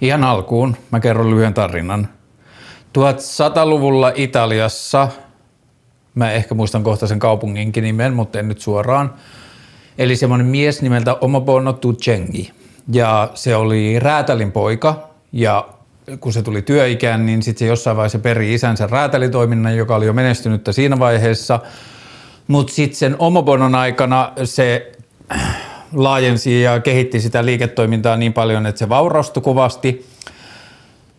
Ihan alkuun mä kerron lyhyen tarinan. 1100-luvulla Italiassa, mä ehkä muistan kohta sen kaupunginkin nimen, mutta en nyt suoraan, eli semmoinen mies nimeltä Omobono Tucengi. Ja se oli räätälin poika ja kun se tuli työikään, niin sitten se jossain vaiheessa peri isänsä räätälitoiminnan, joka oli jo menestynyttä siinä vaiheessa. Mutta sitten sen Omobonon aikana se laajensi ja kehitti sitä liiketoimintaa niin paljon, että se vaurastui kovasti.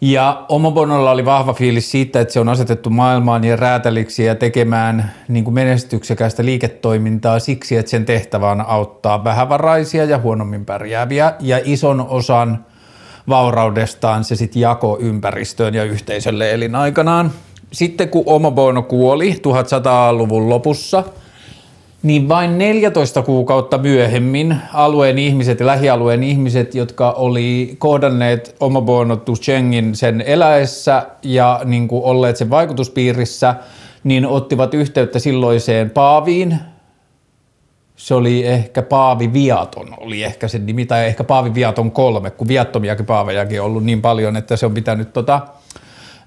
Ja Omobonolla oli vahva fiilis siitä, että se on asetettu maailmaan ja räätäliksi ja tekemään niin kuin menestyksekästä liiketoimintaa siksi, että sen tehtävä on auttaa vähävaraisia ja huonommin pärjääviä ja ison osan vauraudestaan se sitten jako ympäristöön ja yhteisölle elinaikanaan. Sitten kun Omobono kuoli 1100-luvun lopussa – niin vain 14 kuukautta myöhemmin alueen ihmiset ja lähialueen ihmiset, jotka oli kohdanneet Omobono Tuchengin sen eläessä ja niin kuin olleet sen vaikutuspiirissä, niin ottivat yhteyttä silloiseen Paaviin. Se oli ehkä Paavi Viaton, oli ehkä se nimi, tai ehkä Paavi Viaton kolme, kun viattomiakin paavejakin on ollut niin paljon, että se on pitänyt tota,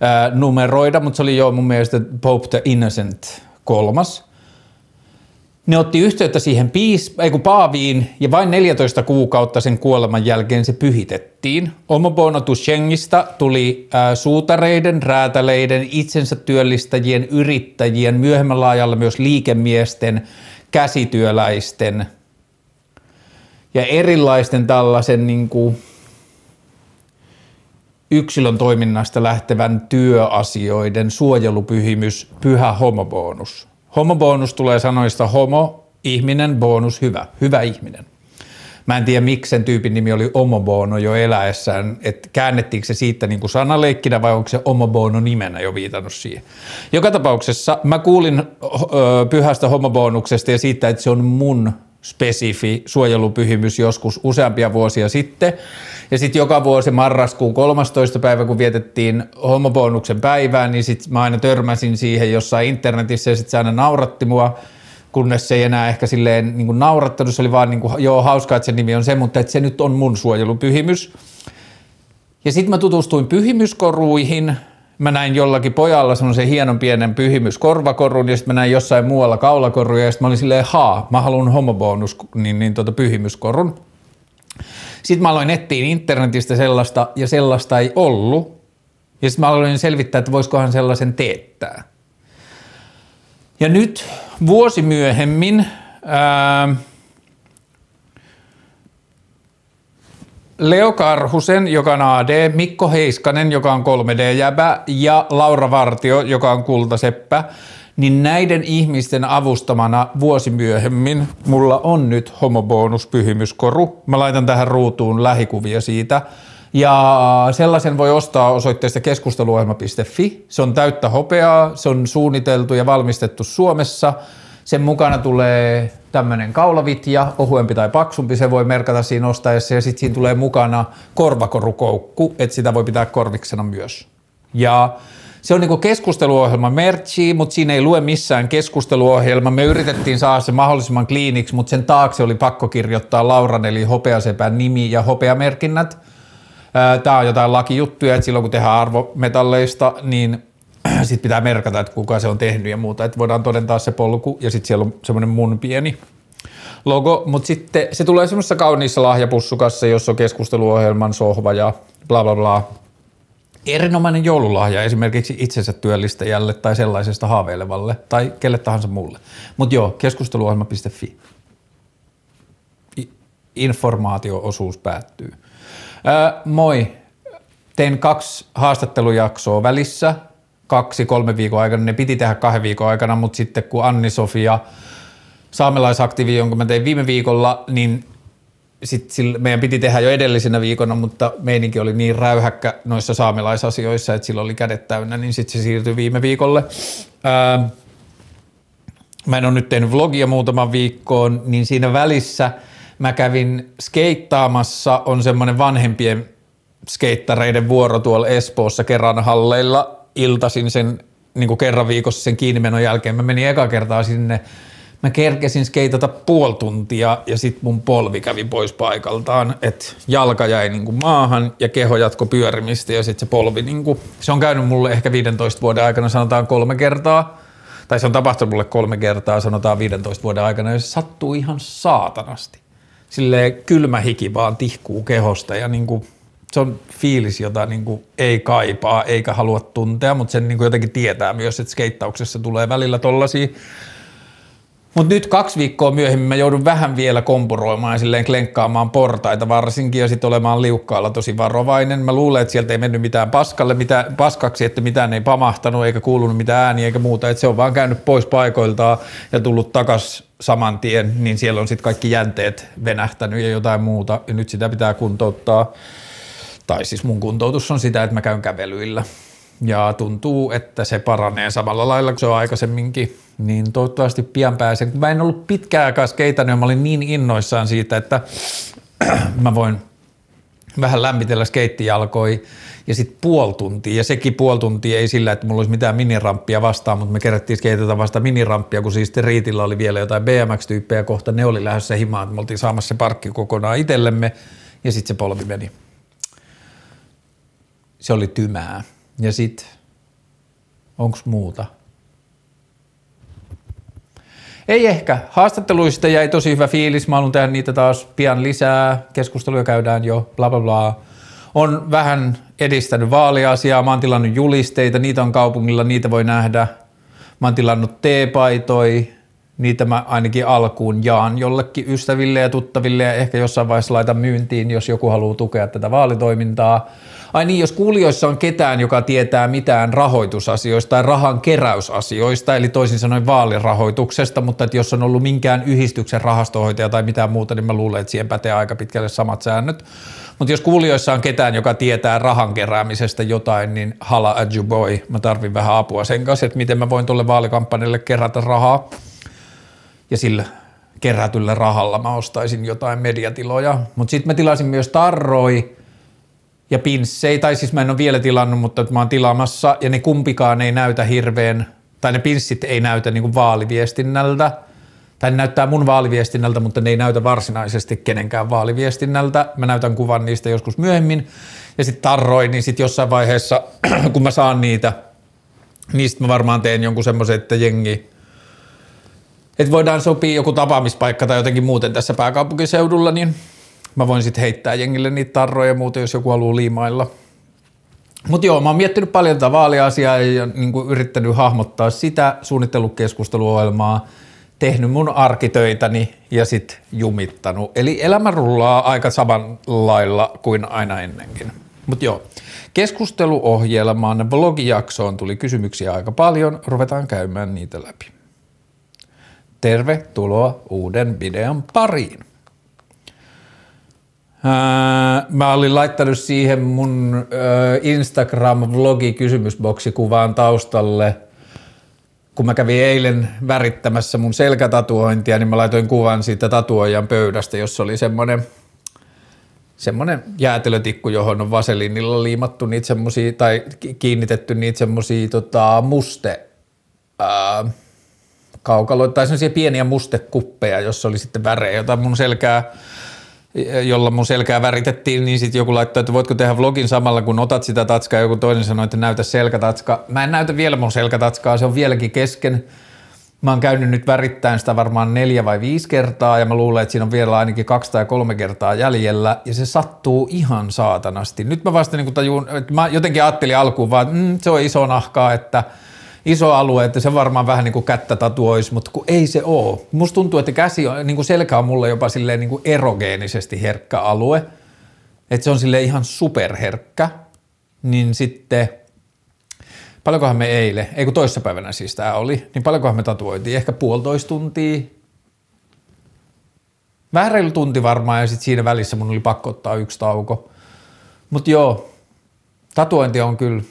ää, numeroida, mutta se oli jo mun mielestä Pope the Innocent kolmas – ne otti yhteyttä siihen piis, ei kun Paaviin ja vain 14 kuukautta sen kuoleman jälkeen se pyhitettiin. Omobono Tushengista tuli äh, suutareiden, räätäleiden, itsensä työllistäjien, yrittäjien, myöhemmällä ajalla myös liikemiesten, käsityöläisten ja erilaisten tällaisen niin kuin, yksilön toiminnasta lähtevän työasioiden suojelupyhimys, pyhä homobonus – Homobonus tulee sanoista homo, ihminen, bonus, hyvä, hyvä ihminen. Mä en tiedä, miksi sen tyypin nimi oli Omobono jo eläessään, että käännettiinkö se siitä niin kuin sanaleikkinä vai onko se Omobono nimenä jo viitannut siihen. Joka tapauksessa mä kuulin ö, pyhästä homobonuksesta ja siitä, että se on mun spesifi suojelupyhimys joskus useampia vuosia sitten. Ja sitten joka vuosi marraskuun 13. päivä, kun vietettiin homobonuksen päivää, niin sitten mä aina törmäsin siihen jossain internetissä ja sitten se aina nauratti mua, kunnes se ei enää ehkä silleen niin kuin naurattanut, se oli vaan niin kuin, joo hauskaa, että se nimi on se, mutta että se nyt on mun suojelupyhimys. Ja sitten mä tutustuin pyhimyskoruihin, mä näin jollakin pojalla semmoisen hienon pienen pyhimyskorvakorun ja sitten mä näin jossain muualla kaulakoruja ja sitten mä olin silleen, haa, mä haluan homobonus, niin, niin tota pyhimyskorun. Sitten mä aloin etsiä internetistä sellaista ja sellaista ei ollut. Ja sitten mä aloin selvittää, että voisikohan sellaisen teettää. Ja nyt vuosi myöhemmin ää, Leo Karhusen, joka on AD, Mikko Heiskanen, joka on 3D-jäbä ja Laura Vartio, joka on kultaseppä, niin näiden ihmisten avustamana vuosi myöhemmin mulla on nyt homobonus pyhimyskoru. Mä laitan tähän ruutuun lähikuvia siitä. Ja sellaisen voi ostaa osoitteesta keskusteluohjelma.fi. Se on täyttä hopeaa, se on suunniteltu ja valmistettu Suomessa. Sen mukana tulee tämmöinen kaulavitja, ohuempi tai paksumpi, se voi merkata siinä ostaessa ja sitten siinä tulee mukana korvakorukoukku, että sitä voi pitää korviksena myös. Ja se on niin keskusteluohjelma merchi, mutta siinä ei lue missään keskusteluohjelma. Me yritettiin saada se mahdollisimman kliiniksi, mutta sen taakse oli pakko kirjoittaa Lauran eli hopeasepän nimi ja hopeamerkinnät. Tämä on jotain lakijuttuja, että silloin kun tehdään arvometalleista, niin sitten pitää merkata, että kuka se on tehnyt ja muuta, että voidaan todentaa se polku ja sitten siellä on semmoinen mun pieni logo, mutta sitten se tulee semmoisessa kauniissa lahjapussukassa, jossa on keskusteluohjelman sohva ja bla bla bla. Erinomainen joululahja esimerkiksi itsensä työllistäjälle tai sellaisesta haaveilevalle tai kelle tahansa muulle. Mutta joo, keskusteluohjelma.fi. Informaatio-osuus päättyy. Öö, moi. Tein kaksi haastattelujaksoa välissä kaksi-kolme viikon aikana, ne piti tehdä kahden viikon aikana, mutta sitten kun Anni-Sofia saamelaisaktiivi, jonka mä tein viime viikolla, niin sitten meidän piti tehdä jo edellisenä viikona, mutta meininki oli niin räyhäkkä noissa saamelaisasioissa, että sillä oli kädet täynnä, niin sitten se siirtyi viime viikolle. Ää, mä en ole nyt tehnyt vlogia muutaman viikkoon, niin siinä välissä mä kävin skeittaamassa, on semmoinen vanhempien skeittareiden vuoro tuolla Espoossa kerran halleilla iltasin sen niin kuin kerran viikossa sen kiinnimenon jälkeen. Mä menin eka kertaa sinne mä kerkesin skeitata puoli tuntia ja sitten mun polvi kävi pois paikaltaan, että jalka jäi niinku maahan ja keho jatko pyörimistä ja sitten se polvi, niinku, se on käynyt mulle ehkä 15 vuoden aikana sanotaan kolme kertaa, tai se on tapahtunut mulle kolme kertaa sanotaan 15 vuoden aikana ja se sattuu ihan saatanasti. Silleen kylmä hiki vaan tihkuu kehosta ja niinku, se on fiilis, jota niinku ei kaipaa eikä halua tuntea, mutta sen niinku jotenkin tietää myös, että skeittauksessa tulee välillä tollasia mutta nyt kaksi viikkoa myöhemmin mä joudun vähän vielä kompuroimaan ja silleen klenkkaamaan portaita varsinkin ja sitten olemaan liukkaalla tosi varovainen. Mä luulen, että sieltä ei mennyt mitään paskalle, mitä, paskaksi, että mitään ei pamahtanut eikä kuulunut mitään ääniä eikä muuta. Että se on vaan käynyt pois paikoiltaan ja tullut takas saman tien, niin siellä on sitten kaikki jänteet venähtänyt ja jotain muuta. Ja nyt sitä pitää kuntouttaa. Tai siis mun kuntoutus on sitä, että mä käyn kävelyillä. Ja tuntuu, että se paranee samalla lailla kuin se on aikaisemminkin niin toivottavasti pian pääsen. Kun mä en ollut pitkään aikaa skeitannut ja mä olin niin innoissaan siitä, että mä voin vähän lämmitellä skeittijalkoi ja sitten puoli tuntia, ja sekin puoli tuntia ei sillä, että mulla olisi mitään minirampia vastaan, mutta me kerättiin skeitata vasta minirampia, kun siis Riitillä oli vielä jotain BMX-tyyppejä kohta, ne oli lähdössä himaan, että me oltiin saamassa se parkki kokonaan itsellemme, ja sitten se polvi meni. Se oli tymää. Ja sitten, onko muuta? Ei ehkä. Haastatteluista jäi tosi hyvä fiilis. Mä haluan tehdä niitä taas pian lisää. Keskusteluja käydään jo, bla bla bla. On vähän edistänyt vaaliasiaa. Mä oon tilannut julisteita. Niitä on kaupungilla, niitä voi nähdä. Mä oon tilannut teepaitoi. Niitä mä ainakin alkuun jaan jollekin ystäville ja tuttaville ja ehkä jossain vaiheessa laitan myyntiin, jos joku haluaa tukea tätä vaalitoimintaa. Ai niin, jos kuulijoissa on ketään, joka tietää mitään rahoitusasioista tai rahan keräysasioista, eli toisin sanoen vaalirahoituksesta, mutta että jos on ollut minkään yhdistyksen rahastohoitaja tai mitään muuta, niin mä luulen, että siihen pätee aika pitkälle samat säännöt. Mutta jos kuulijoissa on ketään, joka tietää rahan keräämisestä jotain, niin hala at you boy. Mä tarvin vähän apua sen kanssa, että miten mä voin tuolle vaalikampanjalle kerätä rahaa. Ja sillä kerätyllä rahalla mä ostaisin jotain mediatiloja. Mutta sitten mä tilasin myös tarroi, ja pinssei, tai siis mä en ole vielä tilannut, mutta mä oon tilaamassa, ja ne kumpikaan ei näytä hirveän, tai ne pinssit ei näytä niin kuin vaaliviestinnältä, tai ne näyttää mun vaaliviestinnältä, mutta ne ei näytä varsinaisesti kenenkään vaaliviestinnältä. Mä näytän kuvan niistä joskus myöhemmin, ja sitten tarroin, niin sitten jossain vaiheessa, kun mä saan niitä, niistä mä varmaan teen jonkun semmoisen, että jengi, että voidaan sopia joku tapaamispaikka tai jotenkin muuten tässä pääkaupunkiseudulla, niin Mä voin sitten heittää jengille niitä tarroja ja muuta, jos joku haluaa liimailla. Mutta joo, mä oon miettinyt paljon tätä vaaliasiaa ja niin kuin yrittänyt hahmottaa sitä, suunnitellut keskusteluohjelmaa, tehnyt mun arkitöitäni ja sitten jumittanut. Eli elämä rullaa aika saman lailla kuin aina ennenkin. Mutta joo, keskusteluohjelmaan vlogijaksoon tuli kysymyksiä aika paljon, ruvetaan käymään niitä läpi. Tervetuloa uuden videon pariin. Mä olin laittanut siihen mun Instagram-vlogi kysymysboksikuvaan taustalle, kun mä kävin eilen värittämässä mun selkätatuointia, niin mä laitoin kuvan siitä tatuojan pöydästä, jossa oli semmoinen semmoinen jäätelötikku, johon on vaselinilla liimattu niitä semmosia, tai kiinnitetty niitä semmosia tota, muste ää, kaukaloita, tai semmoisia pieniä mustekuppeja, jossa oli sitten värejä, jota mun selkää jolla mun selkää väritettiin, niin sitten joku laittoi, että voitko tehdä vlogin samalla, kun otat sitä tatskaa, joku toinen sanoi, että näytä selkätatska. Mä en näytä vielä mun selkätatskaa, se on vieläkin kesken. Mä oon käynyt nyt värittäen sitä varmaan neljä vai viisi kertaa ja mä luulen, että siinä on vielä ainakin kaksi tai kolme kertaa jäljellä ja se sattuu ihan saatanasti. Nyt mä vasta niin tajun, että mä jotenkin ajattelin alkuun vaan, että mm, se on iso nahkaa, että – iso alue, että se varmaan vähän niin kuin kättä tatuoisi, mutta kun ei se ole. Musta tuntuu, että käsi on, niin kuin selkä on mulle jopa silleen niin kuin erogeenisesti herkkä alue, että se on sille ihan superherkkä, niin sitten paljonkohan me eilen, ei kun toissapäivänä siis tämä oli, niin paljonkohan me tatuoitiin, ehkä puolitoista tuntia, vähän reilu tunti varmaan ja sitten siinä välissä mun oli pakko ottaa yksi tauko. Mutta joo, tatuointi on kyllä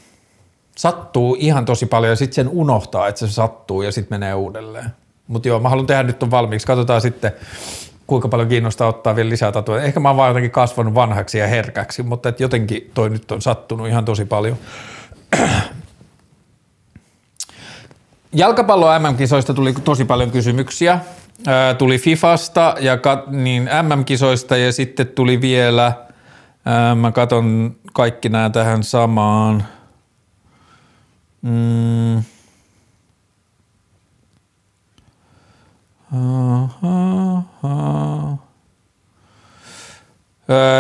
sattuu ihan tosi paljon ja sitten sen unohtaa, että se sattuu ja sitten menee uudelleen. Mutta joo, mä haluan tehdä nyt on valmiiksi. Katsotaan sitten, kuinka paljon kiinnostaa ottaa vielä lisää tatuja. Ehkä mä oon vaan jotenkin kasvanut vanhaksi ja herkäksi, mutta et jotenkin toi nyt on sattunut ihan tosi paljon. Jalkapallo MM-kisoista tuli tosi paljon kysymyksiä. ää, tuli Fifasta ja niin MM-kisoista ja sitten tuli vielä, ää, mä katon kaikki nämä tähän samaan. Mm.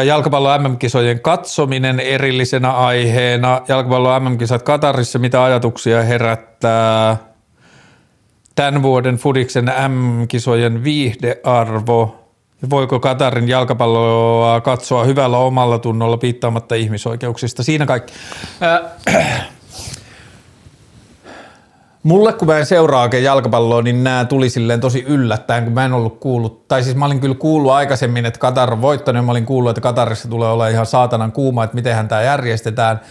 Jalkapallo MM-kisojen katsominen erillisenä aiheena. Jalkapallo MM-kisat Katarissa, mitä ajatuksia herättää? Tämän vuoden Fudiksen MM-kisojen viihdearvo. Voiko Katarin jalkapalloa katsoa hyvällä omalla tunnolla piittaamatta ihmisoikeuksista? Siinä kaikki. Äh, Mulle, kun mä en seuraa oikein jalkapalloa, niin nämä tuli silleen tosi yllättäen, kun mä en ollut kuullut, tai siis mä olin kyllä kuullut aikaisemmin, että Katar on voittanut, ja mä olin kuullut, että Katarissa tulee olla ihan saatanan kuuma, että miten tämä järjestetään,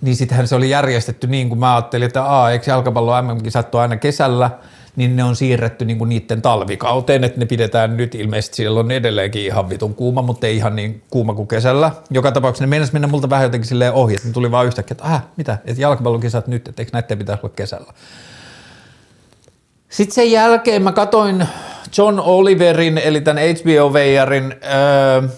niin sittenhän se oli järjestetty niin kuin mä ajattelin, että aa, eikö jalkapallo MM-kisat aina kesällä, niin ne on siirretty niin kuin niiden talvikauteen, että ne pidetään nyt ilmeisesti, siellä on edelleenkin ihan vitun kuuma, mutta ei ihan niin kuuma kuin kesällä. Joka tapauksessa ne meinasi mennä multa vähän jotenkin silleen ohi, että ne tuli vaan yhtäkkiä, että äh, mitä, että jalkapallokisat nyt, että eikö näiden pitäisi olla kesällä. Sitten sen jälkeen mä katoin John Oliverin, eli tämän HBO-veijarin äh,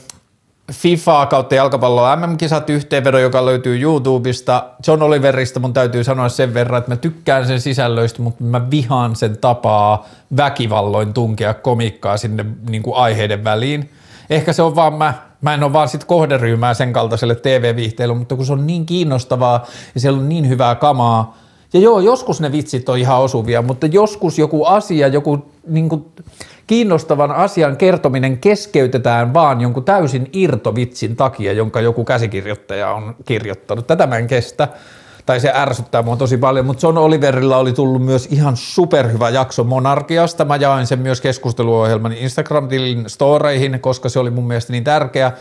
FIFA kautta jalkapallo MM-kisat yhteenvedon, joka löytyy YouTubesta. John Oliverista mun täytyy sanoa sen verran, että mä tykkään sen sisällöistä, mutta mä vihaan sen tapaa väkivalloin tunkea komikkaa sinne niin kuin aiheiden väliin. Ehkä se on vaan mä, mä en ole vaan sit kohderyhmää sen kaltaiselle TV-viihteelle, mutta kun se on niin kiinnostavaa ja siellä on niin hyvää kamaa, ja joo, joskus ne vitsit on ihan osuvia, mutta joskus joku asia, joku niin kuin, kiinnostavan asian kertominen keskeytetään vaan jonkun täysin irtovitsin takia, jonka joku käsikirjoittaja on kirjoittanut. Tätä mä en kestä, tai se ärsyttää mua tosi paljon, mutta John Oliverilla oli tullut myös ihan superhyvä jakso Monarkiasta. Mä jaoin sen myös keskusteluohjelman Instagram-tilin storeihin, koska se oli mun mielestä niin tärkeä.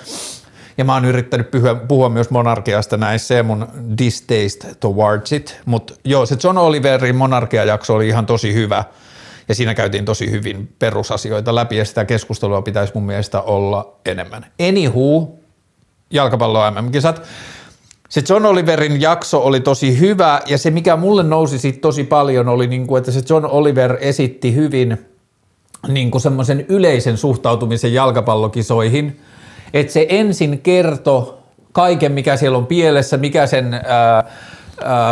Ja mä oon yrittänyt puhua, puhua myös monarkiasta näissä ja mun distaste towards it. Mutta joo, se John Oliverin monarkiajakso oli ihan tosi hyvä. Ja siinä käytiin tosi hyvin perusasioita läpi ja sitä keskustelua pitäisi mun mielestä olla enemmän. Anywho, jalkapallo MM-kisat. Se John Oliverin jakso oli tosi hyvä ja se mikä mulle nousi siitä tosi paljon oli, niin kuin, että se John Oliver esitti hyvin niin kuin semmoisen yleisen suhtautumisen jalkapallokisoihin – että se ensin kertoo kaiken, mikä siellä on pielessä, mikä sen ää,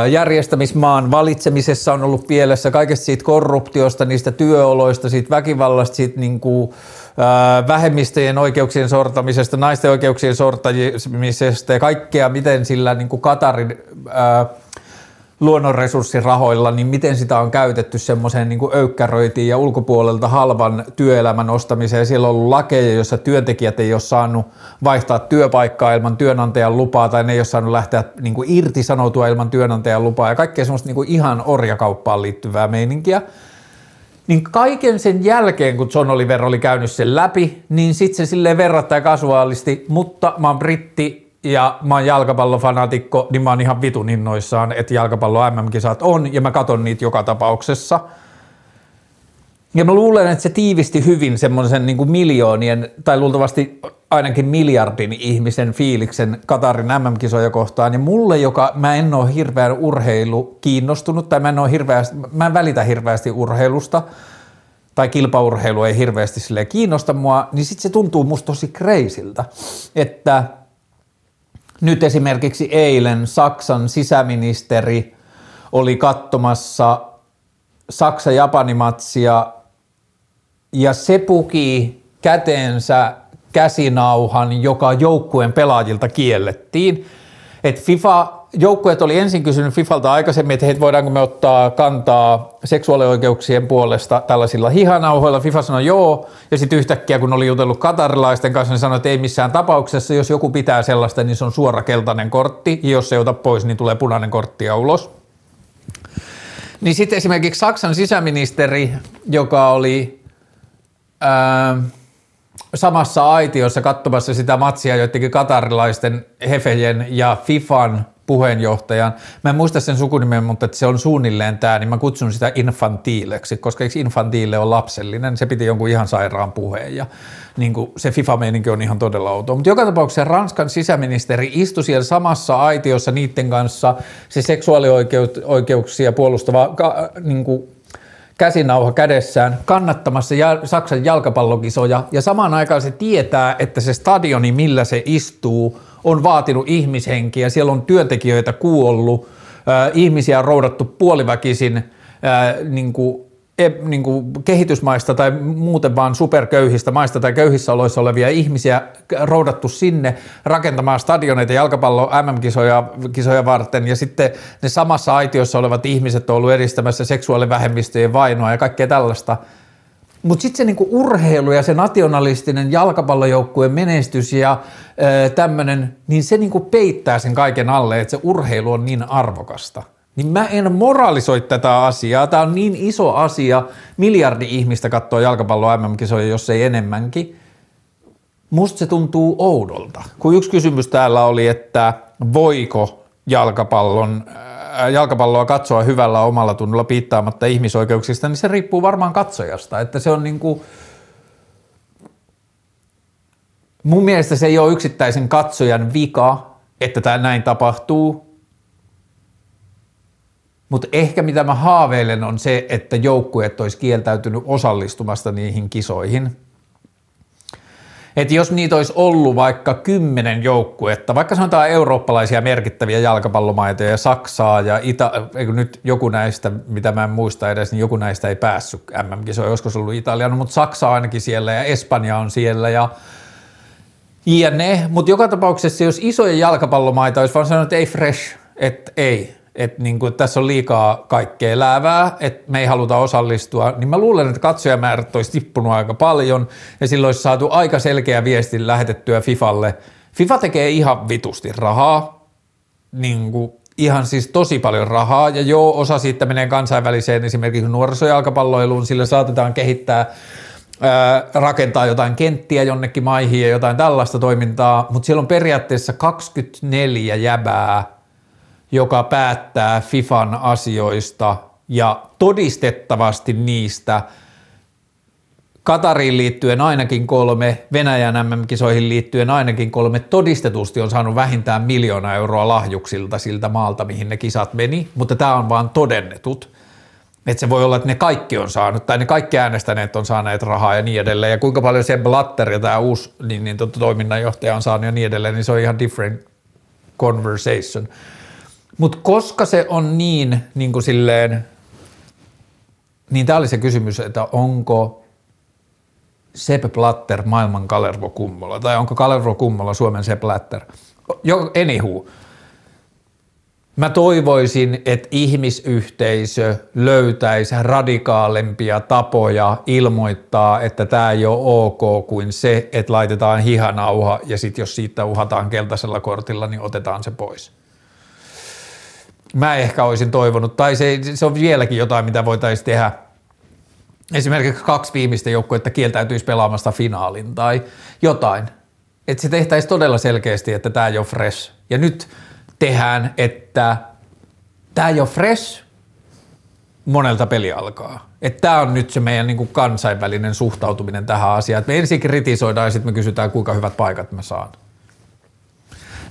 järjestämismaan valitsemisessa on ollut pielessä, kaikesta siitä korruptiosta, niistä työoloista, siitä väkivallasta, siitä niin kuin, ää, vähemmistöjen oikeuksien sortamisesta, naisten oikeuksien sortamisesta ja kaikkea, miten sillä niin kuin Katarin ää, luonnonresurssirahoilla, niin miten sitä on käytetty semmoiseen niin öykkäröitiin ja ulkopuolelta halvan työelämän ostamiseen. Siellä on ollut lakeja, joissa työntekijät ei ole saanut vaihtaa työpaikkaa ilman työnantajan lupaa tai ne ei ole saanut lähteä niin kuin irtisanoutua ilman työnantajan lupaa ja kaikkea semmoista niin kuin ihan orjakauppaan liittyvää meininkiä. Niin kaiken sen jälkeen, kun John Oliver oli käynyt sen läpi, niin sitten se silleen verrattain kasuaalisti, mutta mä oon britti, ja mä oon jalkapallofanaatikko, niin mä oon ihan vitun innoissaan, että jalkapallo MM-kisat on, ja mä katon niitä joka tapauksessa. Ja mä luulen, että se tiivisti hyvin semmoisen niin kuin miljoonien, tai luultavasti ainakin miljardin ihmisen fiiliksen Katarin MM-kisoja kohtaan. Ja mulle, joka mä en ole hirveän urheilu kiinnostunut, tai mä en, ole hirveästi, mä en välitä hirveästi urheilusta, tai kilpaurheilu ei hirveästi sille kiinnosta mua, niin sitten se tuntuu musta tosi kreisiltä, että – nyt esimerkiksi eilen Saksan sisäministeri oli katsomassa Saksa-Japani-matsia ja se puki käteensä käsinauhan, joka joukkueen pelaajilta kiellettiin. Et FIFA joukkueet oli ensin kysynyt Fifalta aikaisemmin, että hei, voidaanko me ottaa kantaa seksuaalioikeuksien puolesta tällaisilla hihanauhoilla. Fifa sanoi joo, ja sitten yhtäkkiä kun oli jutellut katarilaisten kanssa, niin sanoi, että ei missään tapauksessa, jos joku pitää sellaista, niin se on suora keltainen kortti, ja jos se ei ota pois, niin tulee punainen kortti ja ulos. Niin sitten esimerkiksi Saksan sisäministeri, joka oli ää, samassa aitiossa katsomassa sitä matsia joidenkin katarilaisten hefejen ja Fifan puheenjohtajan. Mä en muista sen sukunimen, mutta se on suunnilleen tämä, niin mä kutsun sitä infantiileksi, koska eikö infantiile on lapsellinen, se piti jonkun ihan sairaan puheen ja niin kuin se FIFA-meininki on ihan todella outo. Mutta joka tapauksessa Ranskan sisäministeri istui siellä samassa aitiossa niiden kanssa, se seksuaalioikeuksia puolustava niin kuin käsinauha kädessään kannattamassa Saksan jalkapallokisoja ja samaan aikaan se tietää, että se stadioni, millä se istuu, on vaatinut ihmishenkiä, siellä on työntekijöitä kuollut, ihmisiä on roudattu puoliväkisin niin kuin niin kuin kehitysmaista tai muuten vaan superköyhistä maista tai köyhissä oloissa olevia ihmisiä roudattu sinne rakentamaan stadioneita jalkapallo MM-kisoja kisoja varten. Ja sitten ne samassa aitiossa olevat ihmiset on ollut edistämässä seksuaalivähemmistöjen vainoa ja kaikkea tällaista. Mutta sitten se niinku urheilu ja se nationalistinen jalkapallojoukkueen menestys ja tämmöinen, niin se niinku peittää sen kaiken alle, että se urheilu on niin arvokasta – niin mä en moralisoi tätä asiaa. Tämä on niin iso asia. Miljardi ihmistä katsoo jalkapalloa MM-kisoja, jos ei enemmänkin. Musta se tuntuu oudolta. Kun yksi kysymys täällä oli, että voiko jalkapallon, jalkapalloa katsoa hyvällä omalla tunnolla piittaamatta ihmisoikeuksista, niin se riippuu varmaan katsojasta. Että se on niin kuin, mun mielestä se ei ole yksittäisen katsojan vika, että tämä näin tapahtuu, mutta ehkä mitä mä haaveilen on se, että joukkueet olisi kieltäytynyt osallistumasta niihin kisoihin. Että jos niitä olisi ollut vaikka kymmenen joukkuetta, vaikka sanotaan eurooppalaisia merkittäviä jalkapallomaita ja Saksaa ja Ita- eikö nyt joku näistä, mitä mä en muista edes, niin joku näistä ei päässyt olisiko se ollut Italia, no, mutta Saksa ainakin siellä ja Espanja on siellä ja ne, mutta joka tapauksessa jos isoja jalkapallomaita olisi vaan sanonut, että ei fresh, että ei, että niin kuin, tässä on liikaa kaikkea läävää, että me ei haluta osallistua, niin mä luulen, että katsojamäärät olisi tippunut aika paljon ja silloin olisi saatu aika selkeä viesti lähetettyä Fifalle. Fifa tekee ihan vitusti rahaa, niin kuin, ihan siis tosi paljon rahaa. Ja joo, osa siitä menee kansainväliseen esimerkiksi nuorisojalkapalloiluun, sillä saatetaan kehittää rakentaa jotain kenttiä jonnekin maihin ja jotain tällaista toimintaa, mutta siellä on periaatteessa 24 jäbää joka päättää FIFAn asioista ja todistettavasti niistä Katariin liittyen ainakin kolme, Venäjän MM-kisoihin liittyen ainakin kolme, todistetusti on saanut vähintään miljoona euroa lahjuksilta siltä maalta, mihin ne kisat meni, mutta tämä on vaan todennetut. Että se voi olla, että ne kaikki on saanut, tai ne kaikki äänestäneet on saaneet rahaa ja niin edelleen, ja kuinka paljon se Blatter ja tämä uusi niin, niin, toiminnanjohtaja on saanut ja niin edelleen, niin se on ihan different conversation. Mutta koska se on niin, niin kuin silleen, niin tämä oli se kysymys, että onko Sepp Blatter maailman Kalervo Kummola, tai onko Kalervo Kummola Suomen Sepp Blatter. Jo, anywho, Mä toivoisin, että ihmisyhteisö löytäisi radikaalempia tapoja ilmoittaa, että tämä ei ole ok kuin se, että laitetaan hihanauha ja sitten jos siitä uhataan keltaisella kortilla, niin otetaan se pois mä ehkä olisin toivonut, tai se, se on vieläkin jotain, mitä voitaisiin tehdä. Esimerkiksi kaksi viimeistä joukkuetta kieltäytyisi pelaamasta finaalin tai jotain. Että se tehtäisiin todella selkeästi, että tämä ei ole fresh. Ja nyt tehdään, että tämä ei ole fresh, monelta peli alkaa. Että tämä on nyt se meidän niin kuin kansainvälinen suhtautuminen tähän asiaan. Että me ensin kritisoidaan ja sitten me kysytään, kuinka hyvät paikat mä saan.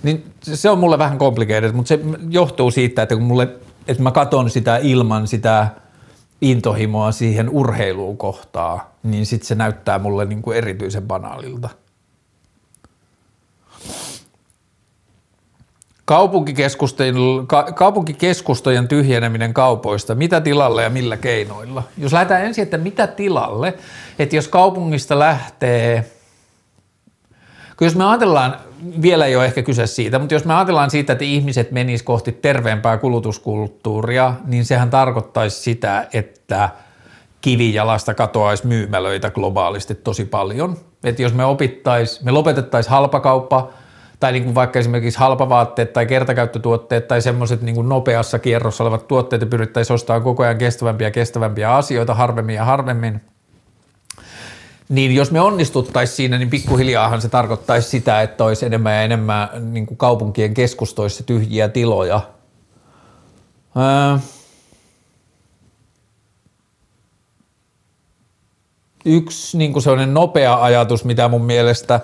Niin se on mulle vähän complicated, mutta se johtuu siitä, että kun mulle, että mä katon sitä ilman sitä intohimoa siihen urheiluun kohtaa, niin sitten se näyttää mulle niin kuin erityisen banaalilta. Kaupunkikeskustojen, kaupunkikeskustojen tyhjeneminen kaupoista, mitä tilalle ja millä keinoilla? Jos lähdetään ensin, että mitä tilalle, että jos kaupungista lähtee, kun jos me ajatellaan vielä ei ole ehkä kyse siitä, mutta jos me ajatellaan siitä, että ihmiset menis kohti terveempää kulutuskulttuuria, niin sehän tarkoittaisi sitä, että kivijalasta katoaisi myymälöitä globaalisti tosi paljon. Että jos me opittais, me lopetettaisiin halpakauppa, tai niin kuin vaikka esimerkiksi halpavaatteet tai kertakäyttötuotteet tai semmoiset niin nopeassa kierrossa olevat tuotteet ja pyrittäisiin ostamaan koko ajan kestävämpiä ja kestävämpiä asioita harvemmin ja harvemmin – niin jos me onnistuttaisiin siinä, niin pikkuhiljaahan se tarkoittaisi sitä, että olisi enemmän ja enemmän niin kuin kaupunkien keskustoissa tyhjiä tiloja. Öö. Yksi niin kuin sellainen nopea ajatus, mitä mun mielestä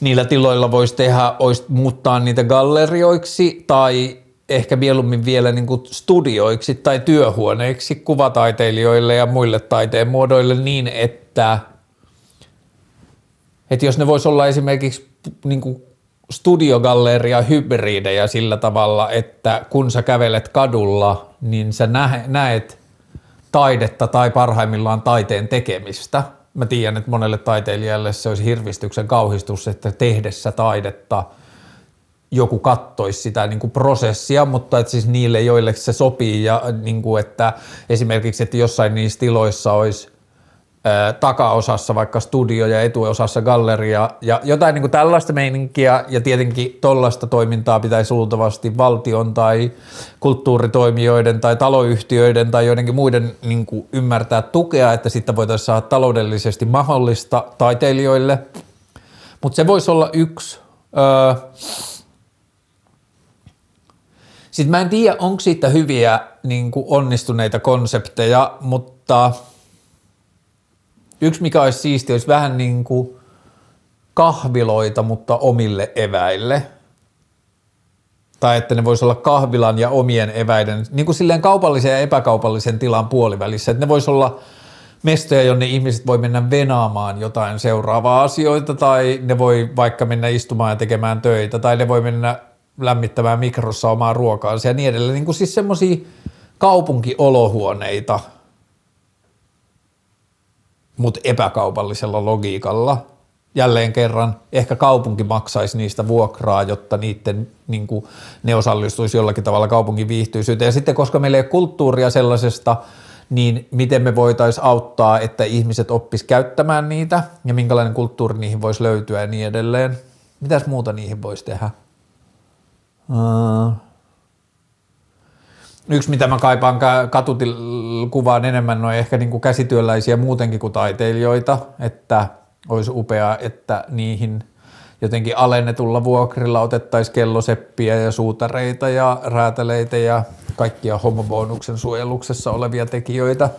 niillä tiloilla voisi tehdä, olisi muuttaa niitä gallerioiksi tai ehkä mieluummin vielä niin kuin studioiksi tai työhuoneiksi kuvataiteilijoille ja muille taiteen muodoille niin, että, että jos ne vois olla esimerkiksi niin kuin studiogalleria hybridejä sillä tavalla, että kun sä kävelet kadulla, niin sä näet taidetta tai parhaimmillaan taiteen tekemistä. Mä tiedän, että monelle taiteilijalle se olisi hirvistyksen kauhistus, että tehdessä taidetta joku kattoisi sitä niin kuin prosessia, mutta että siis niille, joille se sopii ja niin kuin, että esimerkiksi, että jossain niissä tiloissa olisi takaosassa vaikka studio ja etuosassa galleria ja jotain niin kuin tällaista meininkiä ja tietenkin tollaista toimintaa pitäisi luultavasti valtion tai kulttuuritoimijoiden tai taloyhtiöiden tai joidenkin muiden niin kuin ymmärtää tukea, että sitten voitaisiin saada taloudellisesti mahdollista taiteilijoille, mutta se voisi olla yksi. Öö, sitten mä en tiedä, onko siitä hyviä niin kuin onnistuneita konsepteja, mutta – Yksi mikä olisi siisti, olisi vähän niin kuin kahviloita, mutta omille eväille. Tai että ne voisi olla kahvilan ja omien eväiden, niin kuin silleen kaupallisen ja epäkaupallisen tilan puolivälissä. Että ne voisi olla mestoja, jonne ihmiset voi mennä venaamaan jotain seuraavaa asioita, tai ne voi vaikka mennä istumaan ja tekemään töitä, tai ne voi mennä lämmittämään mikrossa omaa ruokaansa ja niin edelleen. Niin kuin siis semmoisia kaupunkiolohuoneita – mutta epäkaupallisella logiikalla. Jälleen kerran, ehkä kaupunki maksaisi niistä vuokraa, jotta niiden, niin kuin, ne osallistuisi jollakin tavalla kaupungin viihtyisyyteen. Ja sitten, koska meillä ei ole kulttuuria sellaisesta, niin miten me voitaisiin auttaa, että ihmiset oppis käyttämään niitä ja minkälainen kulttuuri niihin voisi löytyä ja niin edelleen. Mitäs muuta niihin voisi tehdä? Uh, yksi, mitä mä kaipaan katutilkuvaan enemmän, on ehkä niin kuin käsityöläisiä muutenkin kuin taiteilijoita, että olisi upeaa, että niihin jotenkin alennetulla vuokrilla otettaisiin kelloseppiä ja suutareita ja räätäleitä ja kaikkia homobonuksen suojeluksessa olevia tekijöitä.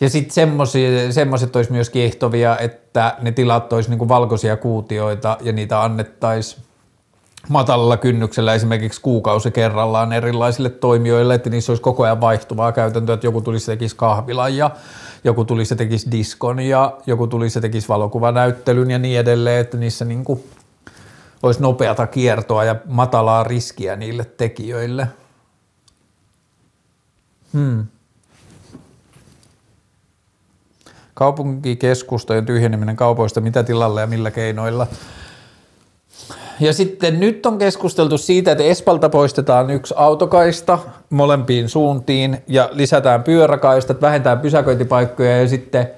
Ja sitten semmoiset olisi myös kiehtovia, että ne tilat olisi niin valkoisia kuutioita ja niitä annettaisiin matalalla kynnyksellä esimerkiksi kuukausi kerrallaan erilaisille toimijoille, että niissä olisi koko ajan vaihtuvaa käytäntöä, että joku tulisi tekisi kahvilan ja joku tulisi tekisi diskon ja joku tulisi tekisi valokuvanäyttelyn ja niin edelleen, että niissä niin kuin olisi nopeata kiertoa ja matalaa riskiä niille tekijöille. Hmm. Kaupunkikeskustojen tyhjeneminen kaupoista, mitä tilalle ja millä keinoilla – ja sitten nyt on keskusteltu siitä, että Espalta poistetaan yksi autokaista molempiin suuntiin ja lisätään pyöräkaistat, vähentää pysäköintipaikkoja ja sitten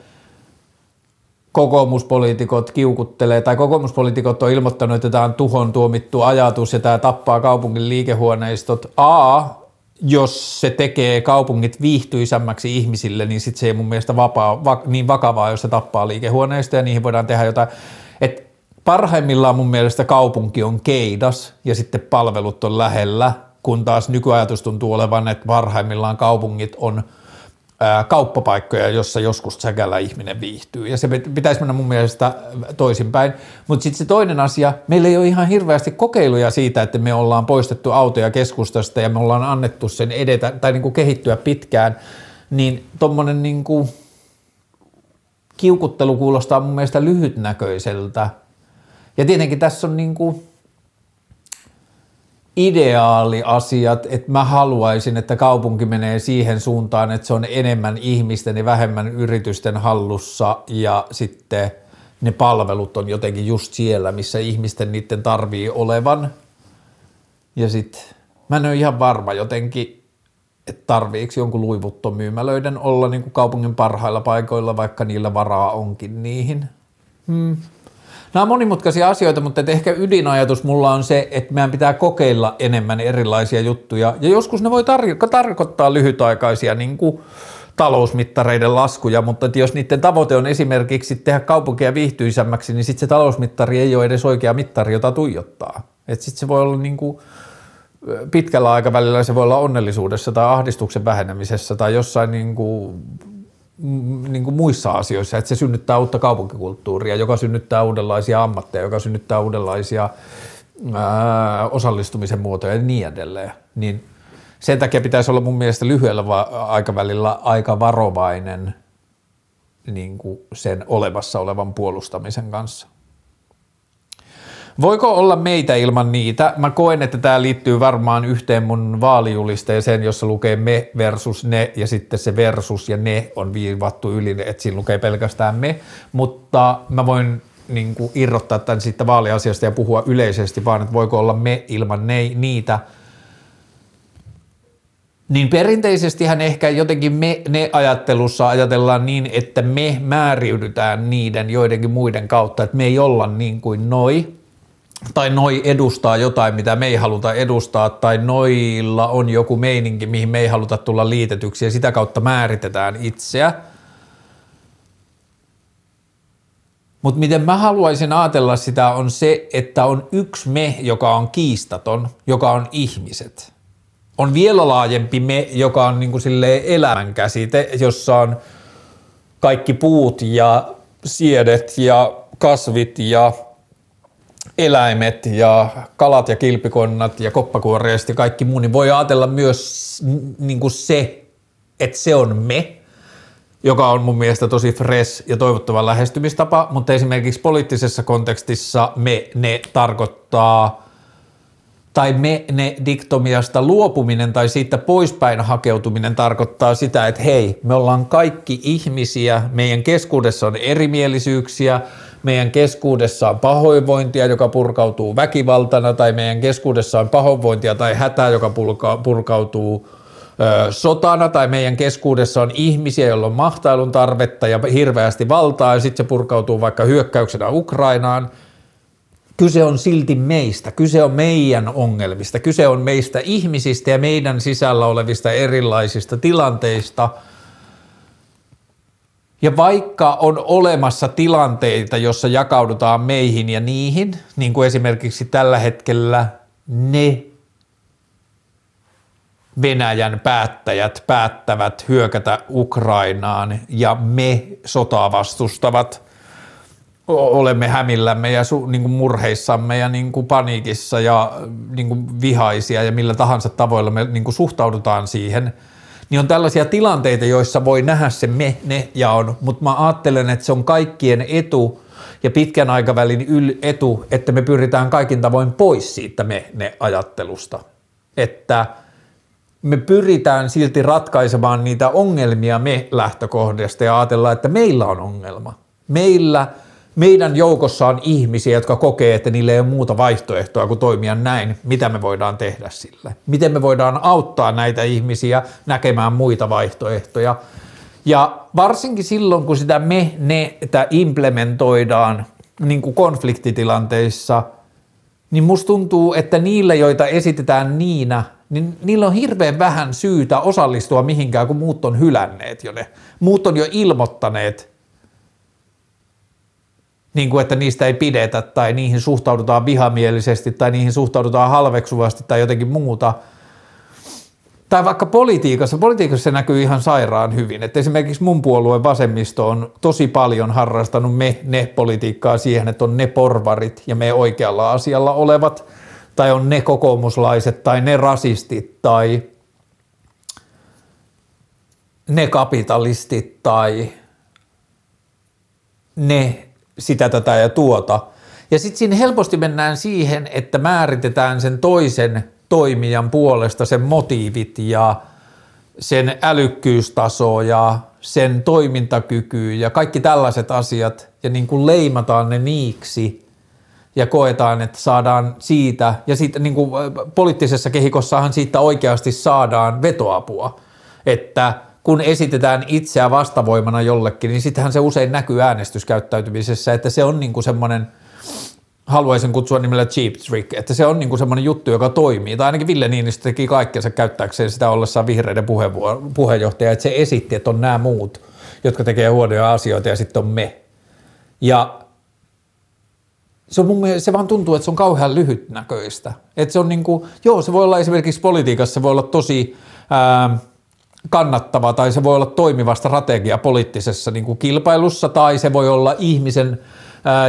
kokoomuspoliitikot kiukuttelee, tai kokoomuspoliitikot on ilmoittanut, että tämä on tuhon tuomittu ajatus ja tämä tappaa kaupungin liikehuoneistot. A, jos se tekee kaupungit viihtyisämmäksi ihmisille, niin sitten se ei mun mielestä vapaa, va, niin vakavaa, jos se tappaa liikehoneistoja ja niihin voidaan tehdä jotain. Et parhaimmillaan mun mielestä kaupunki on keidas ja sitten palvelut on lähellä, kun taas nykyajatus tuntuu olevan, että parhaimmillaan kaupungit on kauppapaikkoja, jossa joskus säkällä ihminen viihtyy. Ja se pitäisi mennä mun mielestä toisinpäin. Mutta sitten se toinen asia, meillä ei ole ihan hirveästi kokeiluja siitä, että me ollaan poistettu autoja keskustasta ja me ollaan annettu sen edetä tai niinku kehittyä pitkään, niin tuommoinen niinku kiukuttelu kuulostaa mun mielestä lyhytnäköiseltä ja tietenkin tässä on niin kuin ideaaliasiat, että mä haluaisin, että kaupunki menee siihen suuntaan, että se on enemmän ihmisten ja vähemmän yritysten hallussa ja sitten ne palvelut on jotenkin just siellä, missä ihmisten niiden tarvii olevan. Ja sitten mä en ole ihan varma jotenkin, että tarviiko jonkun luivuttomyymälöiden olla niin kuin kaupungin parhailla paikoilla, vaikka niillä varaa onkin niihin. Hmm. Nämä on monimutkaisia asioita, mutta ehkä ydinajatus mulla on se, että meidän pitää kokeilla enemmän erilaisia juttuja. Ja joskus ne voi tar- tarkoittaa lyhytaikaisia niin kuin talousmittareiden laskuja, mutta jos niiden tavoite on esimerkiksi tehdä kaupunkia viihtyisämmäksi, niin sitten se talousmittari ei ole edes oikea mittari, jota tuijottaa. Sitten se voi olla niin kuin pitkällä aikavälillä se voi olla onnellisuudessa tai ahdistuksen vähenemisessä tai jossain niin kuin niin kuin muissa asioissa, että se synnyttää uutta kaupunkikulttuuria, joka synnyttää uudenlaisia ammatteja, joka synnyttää uudenlaisia ää, osallistumisen muotoja ja niin edelleen. Niin sen takia pitäisi olla mun mielestä lyhyellä aikavälillä aika varovainen niin kuin sen olemassa olevan puolustamisen kanssa. Voiko olla meitä ilman niitä? Mä koen, että tämä liittyy varmaan yhteen mun vaalijulisteeseen, jossa lukee me versus ne ja sitten se versus ja ne on viivattu yli, että siinä lukee pelkästään me, mutta mä voin niin kuin irrottaa tämän siitä vaaliasiasta ja puhua yleisesti vaan, että voiko olla me ilman ne, niitä – niin perinteisesti hän ehkä jotenkin me, ne ajattelussa ajatellaan niin, että me määriydytään niiden joidenkin muiden kautta, että me ei olla niin kuin noi, tai noi edustaa jotain, mitä me ei haluta edustaa, tai noilla on joku meininki, mihin me ei haluta tulla liitetyksi, ja sitä kautta määritetään itseä. Mutta miten mä haluaisin ajatella sitä on se, että on yksi me, joka on kiistaton, joka on ihmiset. On vielä laajempi me, joka on niin elämän käsite, jossa on kaikki puut ja siedet ja kasvit ja eläimet ja kalat ja kilpikonnat ja koppakuoreet ja kaikki muu, niin voi ajatella myös niin kuin se, että se on me, joka on mun mielestä tosi fresh ja toivottava lähestymistapa, mutta esimerkiksi poliittisessa kontekstissa me ne tarkoittaa tai me ne diktomiasta luopuminen tai siitä poispäin hakeutuminen tarkoittaa sitä, että hei, me ollaan kaikki ihmisiä, meidän keskuudessa on erimielisyyksiä, meidän keskuudessa on pahoinvointia, joka purkautuu väkivaltana, tai meidän keskuudessa on pahoinvointia tai hätää, joka purkautuu sotana tai meidän keskuudessa on ihmisiä, joilla on mahtailun tarvetta ja hirveästi valtaa ja sitten se purkautuu vaikka hyökkäyksenä Ukrainaan. Kyse on silti meistä, kyse on meidän ongelmista, kyse on meistä ihmisistä ja meidän sisällä olevista erilaisista tilanteista – ja vaikka on olemassa tilanteita, jossa jakaudutaan meihin ja niihin, niin kuin esimerkiksi tällä hetkellä ne Venäjän päättäjät päättävät hyökätä Ukrainaan ja me sotaa vastustavat olemme hämillämme ja su, niin kuin murheissamme ja niin kuin paniikissa ja niin kuin vihaisia ja millä tahansa tavoilla me niin kuin suhtaudutaan siihen – niin on tällaisia tilanteita, joissa voi nähdä se me, ne ja on, mutta mä ajattelen, että se on kaikkien etu ja pitkän aikavälin yl etu, että me pyritään kaikin tavoin pois siitä me, ne ajattelusta. Että me pyritään silti ratkaisemaan niitä ongelmia me lähtökohdasta ja ajatellaan, että meillä on ongelma. Meillä – meidän joukossa on ihmisiä, jotka kokee, että niille ei ole muuta vaihtoehtoa kuin toimia näin. Mitä me voidaan tehdä sille? Miten me voidaan auttaa näitä ihmisiä näkemään muita vaihtoehtoja? Ja varsinkin silloin, kun sitä me, ne, että implementoidaan niin kuin konfliktitilanteissa, niin musta tuntuu, että niillä, joita esitetään niinä, niin niillä on hirveän vähän syytä osallistua mihinkään, kun muut on hylänneet jo ne. Muut on jo ilmoittaneet, niin kuin että niistä ei pidetä tai niihin suhtaudutaan vihamielisesti tai niihin suhtaudutaan halveksuvasti tai jotenkin muuta. Tai vaikka politiikassa, politiikassa se näkyy ihan sairaan hyvin. Että esimerkiksi mun puolueen vasemmisto on tosi paljon harrastanut me-ne-politiikkaa siihen, että on ne porvarit ja me oikealla asialla olevat, tai on ne kokoomuslaiset tai ne rasistit tai ne kapitalistit tai ne sitä, tätä ja tuota. Ja sitten siinä helposti mennään siihen, että määritetään sen toisen toimijan puolesta sen motiivit ja sen älykkyystaso ja sen toimintakyky ja kaikki tällaiset asiat ja niin kuin leimataan ne niiksi ja koetaan, että saadaan siitä ja siitä niin kuin poliittisessa kehikossahan siitä oikeasti saadaan vetoapua, että – kun esitetään itseä vastavoimana jollekin, niin sittenhän se usein näkyy äänestyskäyttäytymisessä, että se on niin kuin semmoinen, haluaisin kutsua nimellä cheap trick, että se on niin kuin semmoinen juttu, joka toimii. Tai ainakin Ville Niinistö teki kaikkensa käyttääkseen sitä ollessaan vihreiden puheenjohtaja, että se esitti, että on nämä muut, jotka tekee huonoja asioita ja sitten on me. Ja se, on mun mielestä, se vaan tuntuu, että se on kauhean lyhytnäköistä. Että se on niin kuin, joo, se voi olla esimerkiksi politiikassa, se voi olla tosi ää, kannattava tai se voi olla toimiva strategia poliittisessa niin kuin kilpailussa tai se voi olla ihmisen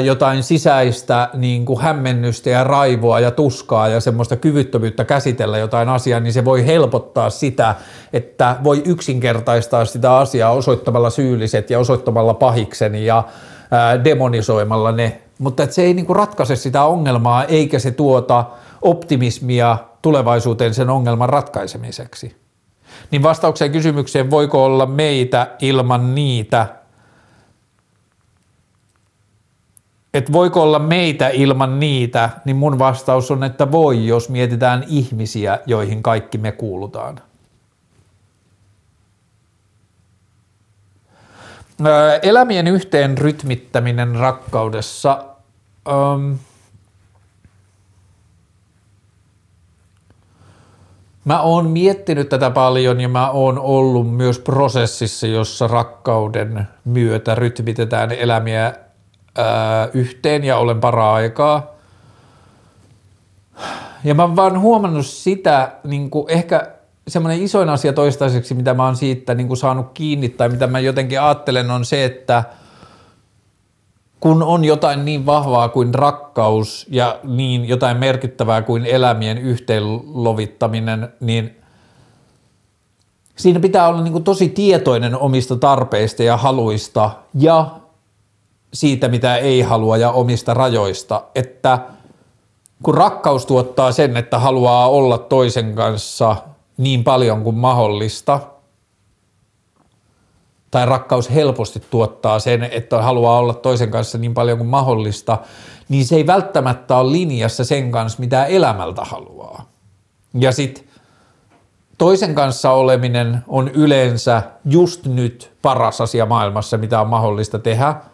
jotain sisäistä niin kuin hämmennystä ja raivoa ja tuskaa ja semmoista kyvyttömyyttä käsitellä jotain asiaa, niin se voi helpottaa sitä, että voi yksinkertaistaa sitä asiaa osoittamalla syylliset ja osoittamalla pahiksen ja demonisoimalla ne. Mutta se ei niin kuin ratkaise sitä ongelmaa eikä se tuota optimismia tulevaisuuteen sen ongelman ratkaisemiseksi. Niin vastaukseen kysymykseen, voiko olla meitä ilman niitä, että voiko olla meitä ilman niitä, niin mun vastaus on, että voi, jos mietitään ihmisiä, joihin kaikki me kuulutaan. Elämien yhteen rytmittäminen rakkaudessa. Um, Mä oon miettinyt tätä paljon ja mä oon ollut myös prosessissa, jossa rakkauden myötä rytmitetään elämiä ää, yhteen ja olen para-aikaa. Ja mä oon vaan huomannut sitä, niin kuin ehkä semmoinen isoin asia toistaiseksi, mitä mä oon siitä niin kuin saanut kiinni tai mitä mä jotenkin ajattelen on se, että – kun on jotain niin vahvaa kuin rakkaus ja niin jotain merkittävää kuin elämien yhteenlovittaminen, niin siinä pitää olla niin kuin tosi tietoinen omista tarpeista ja haluista ja siitä, mitä ei halua ja omista rajoista, että kun rakkaus tuottaa sen, että haluaa olla toisen kanssa niin paljon kuin mahdollista – tai rakkaus helposti tuottaa sen, että haluaa olla toisen kanssa niin paljon kuin mahdollista, niin se ei välttämättä ole linjassa sen kanssa, mitä elämältä haluaa. Ja sitten toisen kanssa oleminen on yleensä just nyt paras asia maailmassa, mitä on mahdollista tehdä –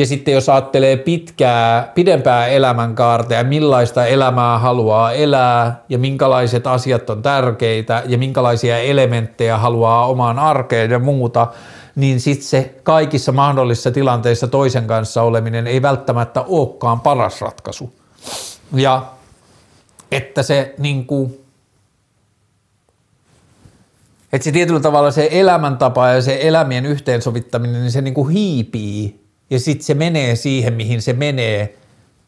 ja sitten jos ajattelee pitkää, pidempää elämänkaarta ja millaista elämää haluaa elää ja minkälaiset asiat on tärkeitä ja minkälaisia elementtejä haluaa omaan arkeen ja muuta, niin sitten se kaikissa mahdollisissa tilanteissa toisen kanssa oleminen ei välttämättä olekaan paras ratkaisu. Ja että se niin kuin, että se tietyllä tavalla se elämäntapa ja se elämien yhteensovittaminen, niin se niin kuin hiipii ja sitten se menee siihen, mihin se menee,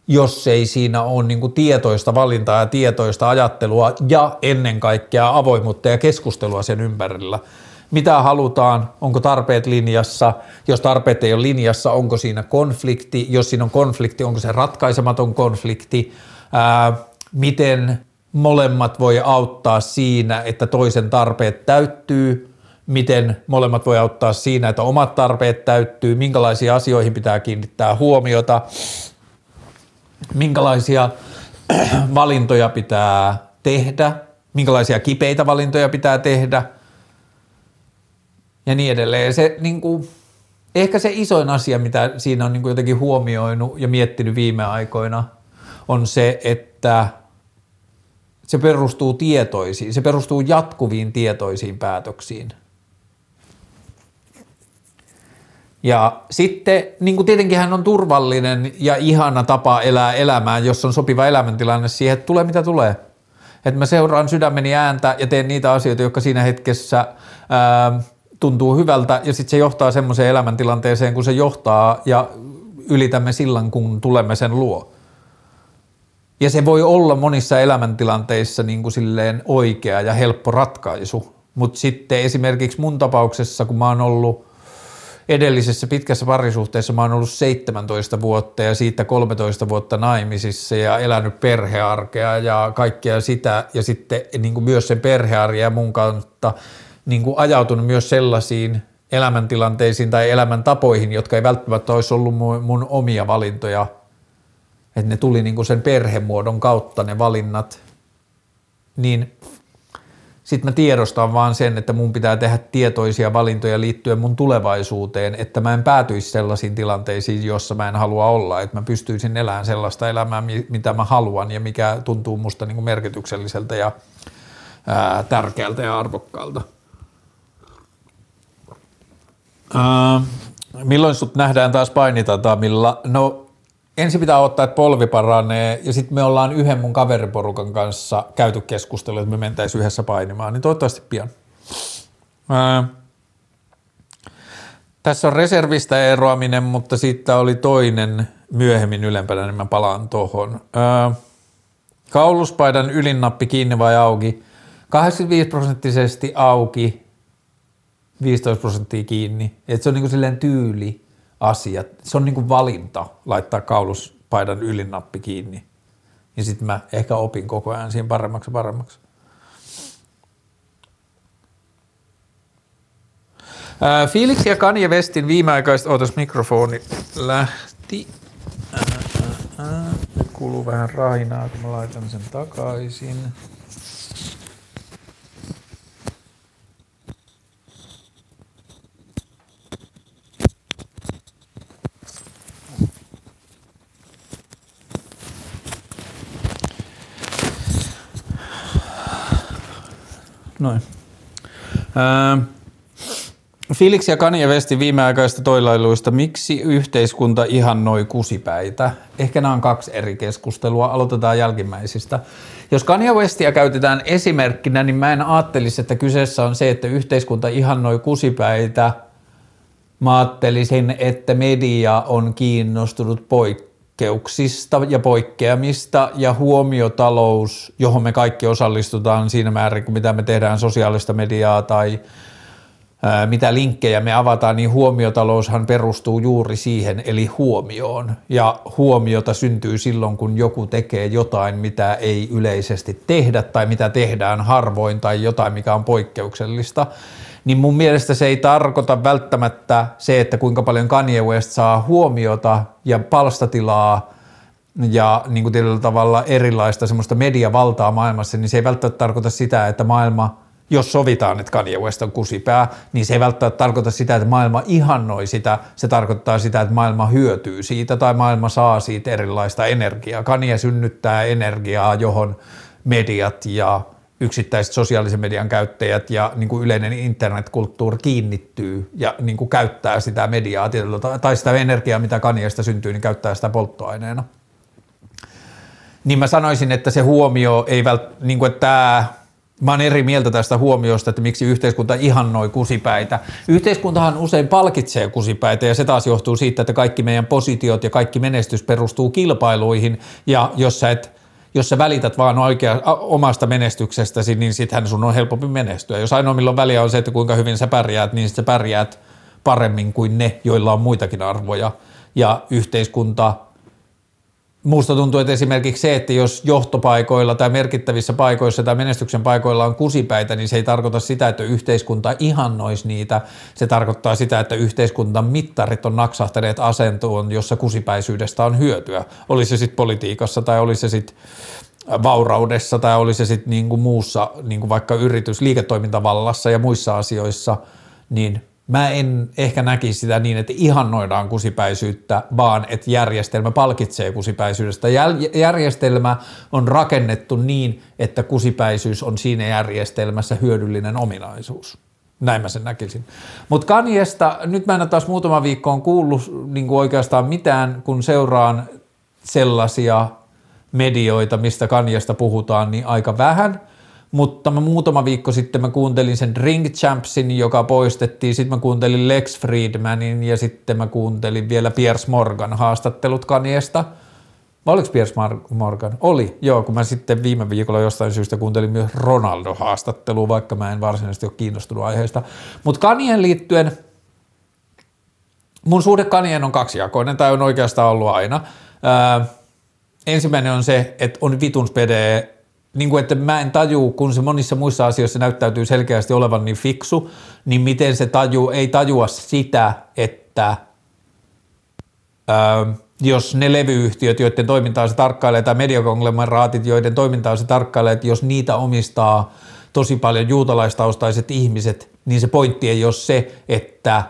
jos ei siinä ole niin kuin tietoista valintaa ja tietoista ajattelua ja ennen kaikkea avoimuutta ja keskustelua sen ympärillä. Mitä halutaan, onko tarpeet linjassa, jos tarpeet ei ole linjassa, onko siinä konflikti, jos siinä on konflikti, onko se ratkaisematon konflikti, ää, miten molemmat voi auttaa siinä, että toisen tarpeet täyttyy – miten molemmat voi auttaa siinä, että omat tarpeet täyttyy, minkälaisiin asioihin pitää kiinnittää huomiota, minkälaisia valintoja pitää tehdä, minkälaisia kipeitä valintoja pitää tehdä ja niin edelleen. Se, niin kuin, ehkä se isoin asia, mitä siinä on niin kuin jotenkin huomioinut ja miettinyt viime aikoina, on se, että se perustuu tietoisiin, se perustuu jatkuviin tietoisiin päätöksiin – Ja sitten niin kuin tietenkin hän on turvallinen ja ihana tapa elää elämää, jos on sopiva elämäntilanne siihen, että tulee mitä tulee. Että mä seuraan sydämeni ääntä ja teen niitä asioita, jotka siinä hetkessä ää, tuntuu hyvältä ja sitten se johtaa semmoiseen elämäntilanteeseen, kun se johtaa ja ylitämme sillan, kun tulemme sen luo. Ja se voi olla monissa elämäntilanteissa niin kuin silleen oikea ja helppo ratkaisu, mutta sitten esimerkiksi mun tapauksessa, kun mä oon ollut – edellisessä pitkässä parisuhteessa mä oon ollut 17 vuotta ja siitä 13 vuotta naimisissa ja elänyt perhearkea ja kaikkea sitä. Ja sitten niin kuin myös sen perhearja ja mun kautta niin kuin ajautunut myös sellaisiin elämäntilanteisiin tai elämäntapoihin, jotka ei välttämättä olisi ollut mun omia valintoja, että ne tuli niin kuin sen perhemuodon kautta ne valinnat, niin sitten mä tiedostan vaan sen, että mun pitää tehdä tietoisia valintoja liittyen mun tulevaisuuteen, että mä en päätyisi sellaisiin tilanteisiin, jossa mä en halua olla, että mä pystyisin elämään sellaista elämää, mitä mä haluan ja mikä tuntuu musta niin kuin merkitykselliseltä ja ää, tärkeältä ja arvokkaalta. Ää, milloin sut nähdään taas painitatamilla? No ensin pitää ottaa, että polvi paranee ja sitten me ollaan yhden mun kaveriporukan kanssa käyty keskustelua, että me mentäisiin yhdessä painimaan, niin toivottavasti pian. Ää, tässä on reservistä eroaminen, mutta siitä oli toinen myöhemmin ylempänä, niin mä palaan tuohon. Kauluspaidan ylinnappi kiinni vai auki? 85 prosenttisesti auki, 15 prosenttia kiinni. Et se on niinku silleen tyyli asia. Se on niinku valinta laittaa kauluspaidan ylinnappi kiinni. Ja sitten mä ehkä opin koko ajan siihen paremmaksi ja paremmaksi. Ää, Felix ja Kanye Westin viimeaikaiset, ootas mikrofoni lähti. Ää. Nyt kuuluu vähän rainaa, kun mä laitan sen takaisin. Noin. Ää, Felix ja Kanye Westin viimeaikaista toilailuista, miksi yhteiskunta ihannoi kusipäitä? Ehkä nämä on kaksi eri keskustelua, aloitetaan jälkimmäisistä. Jos Kanye Westia käytetään esimerkkinä, niin mä en ajattelisi, että kyseessä on se, että yhteiskunta ihannoi kusipäitä. Mä ajattelisin, että media on kiinnostunut poikkeuksista ja poikkeamista ja huomiotalous, johon me kaikki osallistutaan siinä määrin, kun mitä me tehdään sosiaalista mediaa tai mitä linkkejä me avataan, niin huomiotaloushan perustuu juuri siihen, eli huomioon. Ja huomiota syntyy silloin, kun joku tekee jotain, mitä ei yleisesti tehdä tai mitä tehdään harvoin tai jotain, mikä on poikkeuksellista. Niin mun mielestä se ei tarkoita välttämättä se, että kuinka paljon Kanye West saa huomiota ja palstatilaa ja niin kuin tietyllä tavalla erilaista semmoista mediavaltaa maailmassa, niin se ei välttämättä tarkoita sitä, että maailma – jos sovitaan, että Kanye West on kusipää, niin se ei välttämättä tarkoita sitä, että maailma ihannoi sitä, se tarkoittaa sitä, että maailma hyötyy siitä tai maailma saa siitä erilaista energiaa. Kanye synnyttää energiaa, johon mediat ja yksittäiset sosiaalisen median käyttäjät ja niin kuin yleinen internetkulttuuri kiinnittyy ja niin kuin käyttää sitä mediaa tai sitä energiaa, mitä Kanyeesta syntyy, niin käyttää sitä polttoaineena. Niin mä sanoisin, että se huomio ei välttämättä, niin kuin, tämä Mä oon eri mieltä tästä huomiosta, että miksi yhteiskunta ihannoi kusipäitä. Yhteiskuntahan usein palkitsee kusipäitä ja se taas johtuu siitä, että kaikki meidän positiot ja kaikki menestys perustuu kilpailuihin ja jos sä, et, jos sä välität vaan oikea, omasta menestyksestäsi, niin sittenhän sun on helpompi menestyä. Jos ainoa milloin väliä on se, että kuinka hyvin sä pärjäät, niin sä pärjäät paremmin kuin ne, joilla on muitakin arvoja. Ja yhteiskunta Muusta tuntuu, että esimerkiksi se, että jos johtopaikoilla tai merkittävissä paikoissa tai menestyksen paikoilla on kusipäitä, niin se ei tarkoita sitä, että yhteiskunta ihannoisi niitä. Se tarkoittaa sitä, että yhteiskunnan mittarit on naksahtaneet asentoon, jossa kusipäisyydestä on hyötyä. Oli se sitten politiikassa tai oli se sitten vauraudessa tai oli se sitten niinku muussa, niinku vaikka yritys, liiketoimintavallassa ja muissa asioissa, niin Mä en ehkä näkisi sitä niin, että ihannoidaan kusipäisyyttä, vaan että järjestelmä palkitsee kusipäisyydestä. Järjestelmä on rakennettu niin, että kusipäisyys on siinä järjestelmässä hyödyllinen ominaisuus. Näin mä sen näkisin. Mutta Kaniesta, nyt mä en ole taas muutama viikko on kuullut niin kuin oikeastaan mitään, kun seuraan sellaisia medioita, mistä Kaniesta puhutaan, niin aika vähän – mutta mä muutama viikko sitten mä kuuntelin sen Ring Champsin, joka poistettiin, sitten mä kuuntelin Lex Friedmanin ja sitten mä kuuntelin vielä Piers Morgan haastattelut Kaniesta. Oliko Piers Morgan? Oli, joo, kun mä sitten viime viikolla jostain syystä kuuntelin myös Ronaldo-haastattelua, vaikka mä en varsinaisesti ole kiinnostunut aiheesta. Mutta Kanien liittyen, mun suhde Kanien on kaksijakoinen, tai on oikeastaan ollut aina. Ää, ensimmäinen on se, että on vitun spede niin kuin, että mä en taju, kun se monissa muissa asioissa näyttäytyy selkeästi olevan niin fiksu, niin miten se taju, ei tajua sitä, että ää, jos ne levyyhtiöt, joiden toimintaa se tarkkailee, tai mediakonglomeraatit, joiden toimintaa se tarkkailee, että jos niitä omistaa tosi paljon juutalaistaustaiset ihmiset, niin se pointti ei ole se, että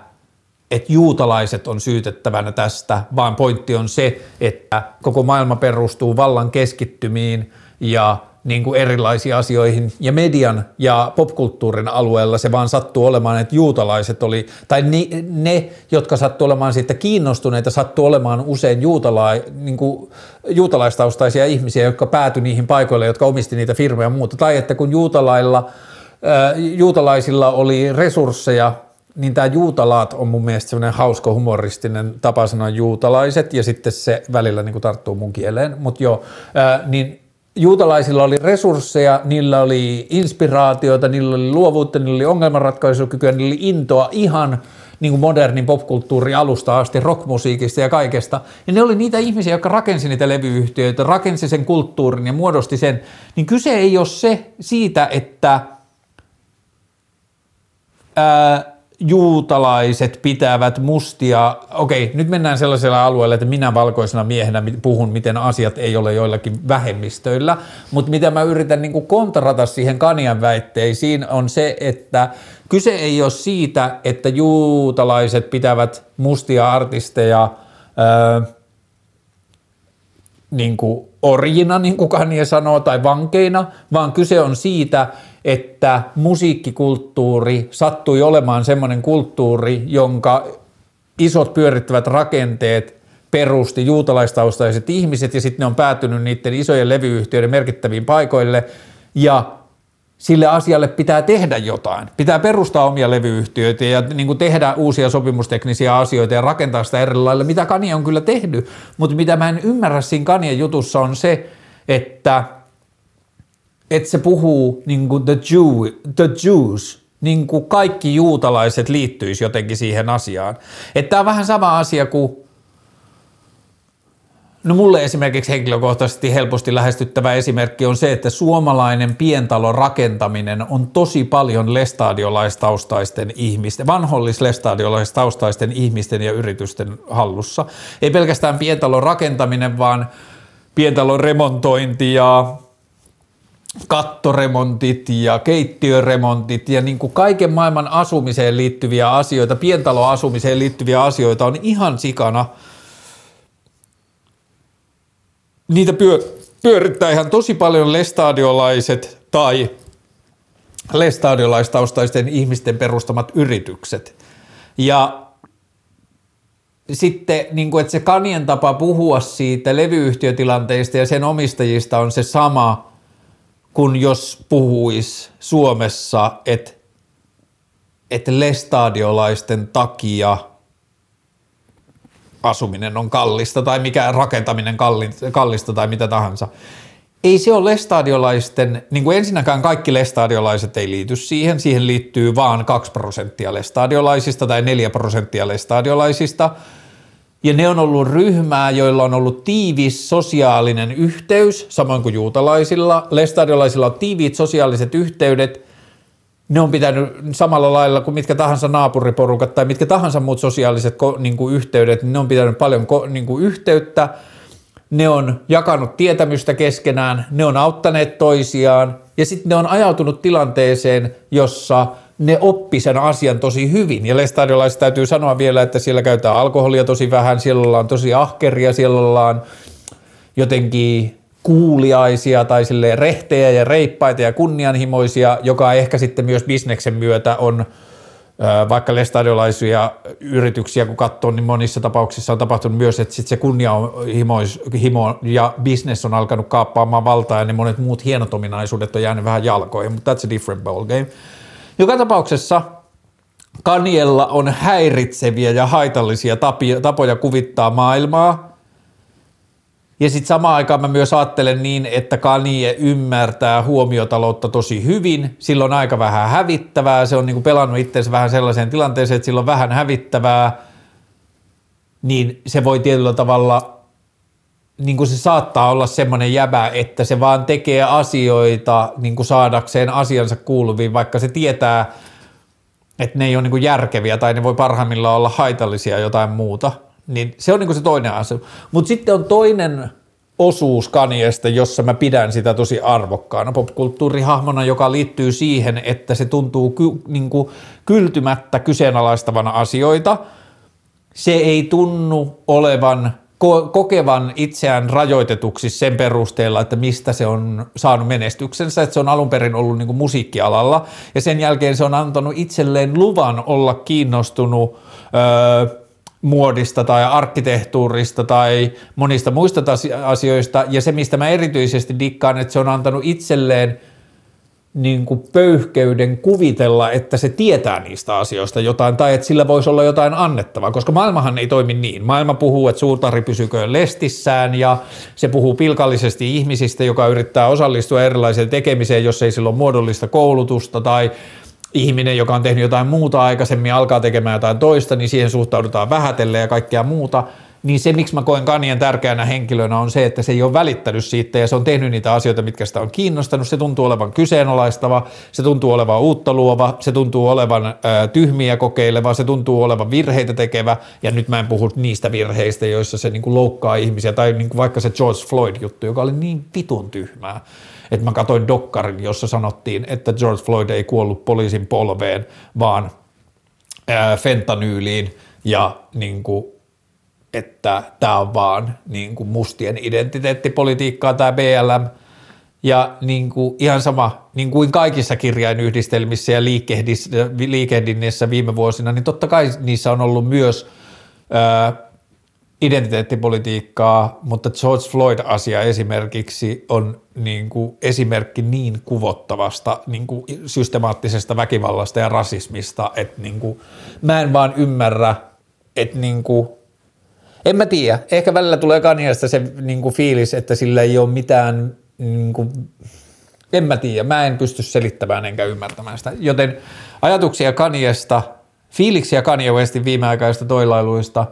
että juutalaiset on syytettävänä tästä, vaan pointti on se, että koko maailma perustuu vallan keskittymiin ja niin kuin erilaisiin asioihin. Ja median ja popkulttuurin alueella se vaan sattuu olemaan, että juutalaiset oli, tai ne, ne jotka sattuu olemaan siitä kiinnostuneita, sattuu olemaan usein juutala, niin kuin juutalaistaustaisia ihmisiä, jotka päätyi niihin paikoille, jotka omisti niitä firmoja ja muuta, tai että kun juutalailla juutalaisilla oli resursseja, niin tämä juutalaat on mun mielestä semmoinen hauska humoristinen tapa sanoa juutalaiset, ja sitten se välillä niin tarttuu mun kieleen, mutta joo, ää, niin juutalaisilla oli resursseja, niillä oli inspiraatiota, niillä oli luovuutta, niillä oli ongelmanratkaisukykyä, niillä oli intoa ihan niin kuin modernin popkulttuuri alusta asti, rockmusiikista ja kaikesta. Ja ne oli niitä ihmisiä, jotka rakensi niitä levyyhtiöitä, rakensi sen kulttuurin ja muodosti sen. Niin kyse ei ole se siitä, että ää, juutalaiset pitävät mustia, okei, nyt mennään sellaisella alueella, että minä valkoisena miehenä puhun, miten asiat ei ole joillakin vähemmistöillä, mutta mitä mä yritän niin kuin kontrata siihen Kanian väitteisiin on se, että kyse ei ole siitä, että juutalaiset pitävät mustia artisteja ää, niin kuin orjina, niin kuin Kanye sanoo, tai vankeina, vaan kyse on siitä, että musiikkikulttuuri sattui olemaan semmoinen kulttuuri, jonka isot pyörittävät rakenteet perusti juutalaistaustaiset ihmiset ja sitten ne on päätynyt niiden isojen levyyhtiöiden merkittäviin paikoille ja sille asialle pitää tehdä jotain. Pitää perustaa omia levyyhtiöitä ja niin kuin tehdä uusia sopimusteknisiä asioita ja rakentaa sitä eri lailla, mitä Kanye on kyllä tehnyt. Mutta mitä mä en ymmärrä siinä Kanien jutussa on se, että – että se puhuu niin kuin the, Jew, the Jews, niin kuin kaikki juutalaiset liittyisi jotenkin siihen asiaan. Että tämä on vähän sama asia kuin No mulle esimerkiksi henkilökohtaisesti helposti lähestyttävä esimerkki on se, että suomalainen pientalon rakentaminen on tosi paljon lestadiolaistaustaisten ihmisten, vanhollis-lestadiolaistaustaisten ihmisten ja yritysten hallussa. Ei pelkästään pientalon rakentaminen, vaan pientalon remontointi ja kattoremontit ja keittiöremontit ja niin kuin kaiken maailman asumiseen liittyviä asioita, pientaloasumiseen liittyviä asioita on ihan sikana. Niitä pyö, pyörittää ihan tosi paljon lestadiolaiset tai lestadiolaistaustaisten ihmisten perustamat yritykset. Ja sitten, niin kuin, että se kanien tapa puhua siitä levyyhtiötilanteista ja sen omistajista on se sama – kun jos puhuis Suomessa, että et lestadiolaisten takia asuminen on kallista tai mikä rakentaminen kallista tai mitä tahansa. Ei se ole lestadiolaisten, niin kuin ensinnäkään kaikki lestadiolaiset ei liity siihen, siihen liittyy vaan 2 prosenttia lestadiolaisista tai 4 prosenttia lestadiolaisista – ja ne on ollut ryhmää, joilla on ollut tiivis sosiaalinen yhteys, samoin kuin juutalaisilla. Lestadiolaisilla on tiiviit sosiaaliset yhteydet. Ne on pitänyt samalla lailla kuin mitkä tahansa naapuriporukat tai mitkä tahansa muut sosiaaliset niin kuin yhteydet, niin ne on pitänyt paljon niin kuin yhteyttä. Ne on jakanut tietämystä keskenään, ne on auttaneet toisiaan ja sitten ne on ajautunut tilanteeseen, jossa – ne oppi sen asian tosi hyvin. Ja lestadiolaiset täytyy sanoa vielä, että siellä käytetään alkoholia tosi vähän, siellä ollaan tosi ahkeria, siellä ollaan jotenkin kuuliaisia tai sille rehtejä ja reippaita ja kunnianhimoisia, joka ehkä sitten myös bisneksen myötä on vaikka lestadiolaisia yrityksiä kun katsoo, niin monissa tapauksissa on tapahtunut myös, että sitten se kunnianhimo ja business on alkanut kaappaamaan valtaa ja ne monet muut hienot ominaisuudet on jäänyt vähän jalkoihin, mutta that's a different ball game. Joka tapauksessa Kaniella on häiritseviä ja haitallisia tapoja kuvittaa maailmaa. Ja sitten samaan aikaan mä myös ajattelen niin, että Kanye ymmärtää huomiotaloutta tosi hyvin. Sillä on aika vähän hävittävää. Se on niinku pelannut itsensä vähän sellaiseen tilanteeseen, että sillä on vähän hävittävää. Niin se voi tietyllä tavalla niin kuin se saattaa olla semmoinen jäbä, että se vaan tekee asioita niin kuin saadakseen asiansa kuuluviin, vaikka se tietää, että ne ei ole niin kuin järkeviä tai ne voi parhaimmillaan olla haitallisia jotain muuta. Niin se on niin kuin se toinen asia. Mutta sitten on toinen osuus Kaniesta, jossa mä pidän sitä tosi arvokkaana popkulttuurihahmona, joka liittyy siihen, että se tuntuu ky, niin kuin kyltymättä kyseenalaistavana asioita. Se ei tunnu olevan kokevan itseään rajoitetuksi sen perusteella, että mistä se on saanut menestyksensä, että se on alun perin ollut niin kuin musiikkialalla ja sen jälkeen se on antanut itselleen luvan olla kiinnostunut öö, muodista tai arkkitehtuurista tai monista muista asioista. Ja se, mistä mä erityisesti dikkaan, että se on antanut itselleen niin kuin pöyhkeyden kuvitella, että se tietää niistä asioista jotain tai että sillä voisi olla jotain annettavaa, koska maailmahan ei toimi niin. Maailma puhuu, että suurtari pysyköön lestissään ja se puhuu pilkallisesti ihmisistä, joka yrittää osallistua erilaiseen tekemiseen, jos ei sillä ole muodollista koulutusta tai ihminen, joka on tehnyt jotain muuta aikaisemmin, alkaa tekemään jotain toista, niin siihen suhtaudutaan vähätelle ja kaikkea muuta – niin se, miksi mä koen Kanien tärkeänä henkilönä, on se, että se ei ole välittänyt siitä ja se on tehnyt niitä asioita, mitkä sitä on kiinnostanut. Se tuntuu olevan kyseenalaistava, se tuntuu olevan uutta luova, se tuntuu olevan ää, tyhmiä kokeileva, se tuntuu olevan virheitä tekevä. Ja nyt mä en puhu niistä virheistä, joissa se niin kuin loukkaa ihmisiä, tai niin kuin vaikka se George Floyd-juttu, joka oli niin vitun tyhmää että mä katsoin dokkarin, jossa sanottiin, että George Floyd ei kuollut poliisin polveen, vaan ää, fentanyyliin ja niin kuin että tämä on vaan niin kuin mustien identiteettipolitiikkaa tämä BLM, ja niin kuin ihan sama, niin kuin kaikissa kirjainyhdistelmissä ja liikehdinneissä viime vuosina, niin totta kai niissä on ollut myös ää, identiteettipolitiikkaa, mutta George Floyd-asia esimerkiksi on niin kuin esimerkki niin kuvottavasta niin kuin systemaattisesta väkivallasta ja rasismista, että niin kuin, mä en vaan ymmärrä, että niin kuin, en mä tiedä. Ehkä välillä tulee Kaniasta se niin kuin fiilis, että sillä ei ole mitään, niin kuin, en mä tiedä. Mä en pysty selittämään enkä ymmärtämään sitä. Joten ajatuksia Kaniesta, fiiliksiä Kanye Westin viimeaikaista toilailuista.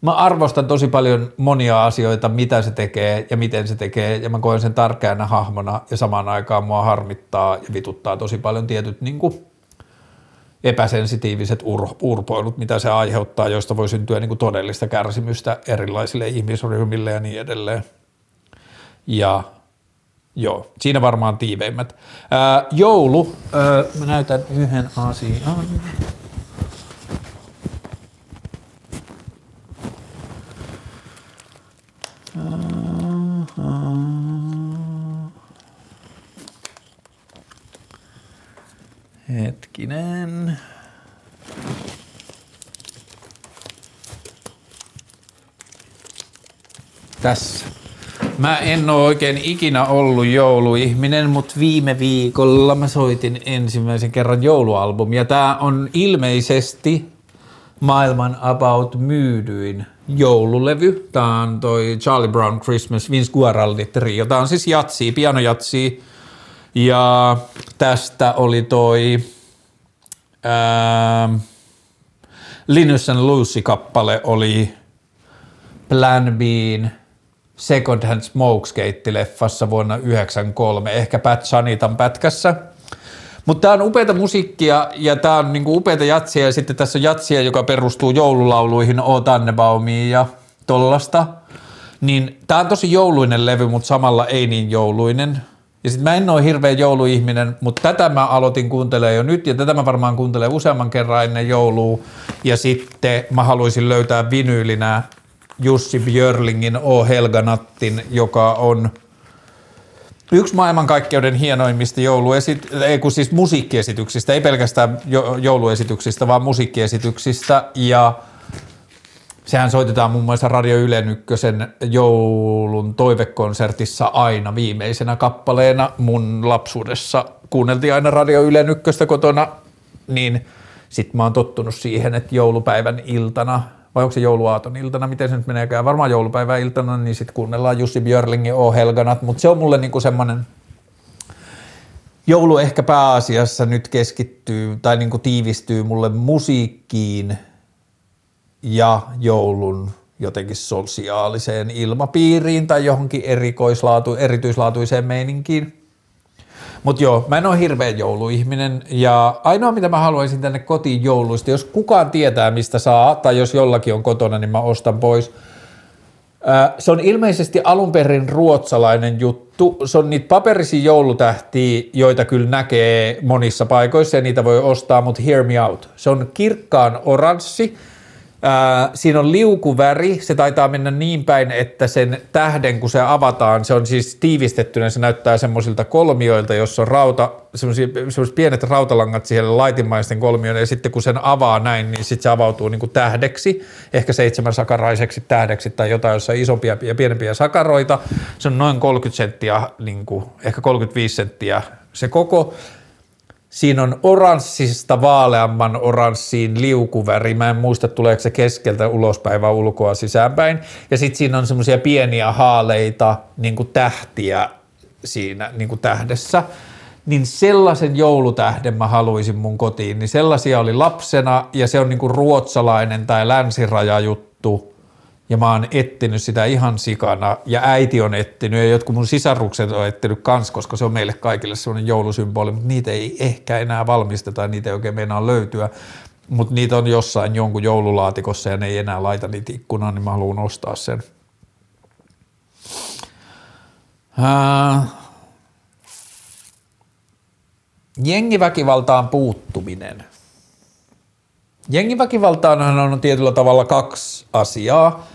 Mä arvostan tosi paljon monia asioita, mitä se tekee ja miten se tekee, ja mä koen sen tärkeänä hahmona, ja samaan aikaan mua harmittaa ja vituttaa tosi paljon tietyt niin kuin, epäsensitiiviset ur, urpoilut, mitä se aiheuttaa, joista voi syntyä niin kuin todellista kärsimystä erilaisille ihmisryhmille ja niin edelleen. Ja joo, siinä varmaan tiiveimmät. Ää, joulu, ää, mä näytän yhden asian. Hetkinen. Tässä. Mä en ole oikein ikinä ollut jouluihminen, mutta viime viikolla mä soitin ensimmäisen kerran joulualbumia. Tää on ilmeisesti maailman about myydyin joululevy. Tää on toi Charlie Brown Christmas Vince Guaraldi trio. Tää on siis jatsi, pianojatsi ja tästä oli toi ää, Linus and Lucy-kappale oli Plan B:n Second Hand Smokeskate-leffassa vuonna 1993, ehkä Pat Sanitan pätkässä. Mutta tämä on upeita musiikkia ja tämä on niinku upeita jatsia ja sitten tässä on jatsia, joka perustuu joululauluihin O Tannebaumiin ja tollasta. Niin tämä on tosi jouluinen levy, mutta samalla ei niin jouluinen. Ja sitten mä en ole hirveä jouluihminen, mutta tätä mä aloitin kuuntelemaan jo nyt ja tätä mä varmaan kuuntelen useamman kerran ennen joulua. Ja sitten mä haluaisin löytää vinyylinä Jussi Björlingin O Helga Nattin, joka on yksi maailmankaikkeuden hienoimmista jouluesit, ei kun siis musiikkiesityksistä, ei pelkästään jouluesityksistä, vaan musiikkiesityksistä. Ja Sehän soitetaan muun muassa Radio Ylen ykkösen joulun toivekonsertissa aina viimeisenä kappaleena. Mun lapsuudessa kuunneltiin aina Radio Ylen ykköstä kotona, niin sit mä oon tottunut siihen, että joulupäivän iltana, vai onko se jouluaaton iltana, miten se nyt meneekään, varmaan joulupäivän iltana, niin sitten kuunnellaan Jussi Björlingin O Helganat, mutta se on mulle niinku semmoinen, joulu ehkä pääasiassa nyt keskittyy tai niinku tiivistyy mulle musiikkiin – ja joulun jotenkin sosiaaliseen ilmapiiriin tai johonkin erikoislaatu, erityislaatuiseen meininkiin. Mutta joo, mä en ole hirveä jouluihminen ja ainoa mitä mä haluaisin tänne kotiin jouluista, jos kukaan tietää mistä saa tai jos jollakin on kotona, niin mä ostan pois. Se on ilmeisesti alun perin ruotsalainen juttu. Se on niitä paperisia joulutähtiä, joita kyllä näkee monissa paikoissa ja niitä voi ostaa, mutta hear me out. Se on kirkkaan oranssi, Siinä on liukuväri, se taitaa mennä niin päin, että sen tähden kun se avataan, se on siis tiivistettynä, se näyttää semmoisilta kolmioilta, jossa on rauta, semmoiset pienet rautalangat siihen laitimaisten kolmioille, ja sitten kun sen avaa näin, niin sitten se avautuu niin kuin tähdeksi, ehkä seitsemän sakaraiseksi tähdeksi tai jotain, jossa on isompia ja pienempiä sakaroita. Se on noin 30 senttiä, niin kuin, ehkä 35 senttiä Se koko, siinä on oranssista vaaleamman oranssiin liukuväri. Mä en muista, tuleeko se keskeltä ulospäin vai ulkoa sisäänpäin. Ja sitten siinä on semmoisia pieniä haaleita, niin kuin tähtiä siinä niin kuin tähdessä. Niin sellaisen joulutähden mä haluaisin mun kotiin. Niin sellaisia oli lapsena ja se on niin kuin ruotsalainen tai länsirajajuttu ja mä oon etsinyt sitä ihan sikana, ja äiti on etsinyt, ja jotkut mun sisarukset on etsinyt kans, koska se on meille kaikille sellainen joulusymboli, mutta niitä ei ehkä enää valmisteta, niitä ei oikein meinaa löytyä, mutta niitä on jossain jonkun joululaatikossa, ja ne ei enää laita niitä ikkunaan, niin mä haluan ostaa sen. Äh. Jengiväkivaltaan puuttuminen. Jengiväkivaltaan on tietyllä tavalla kaksi asiaa.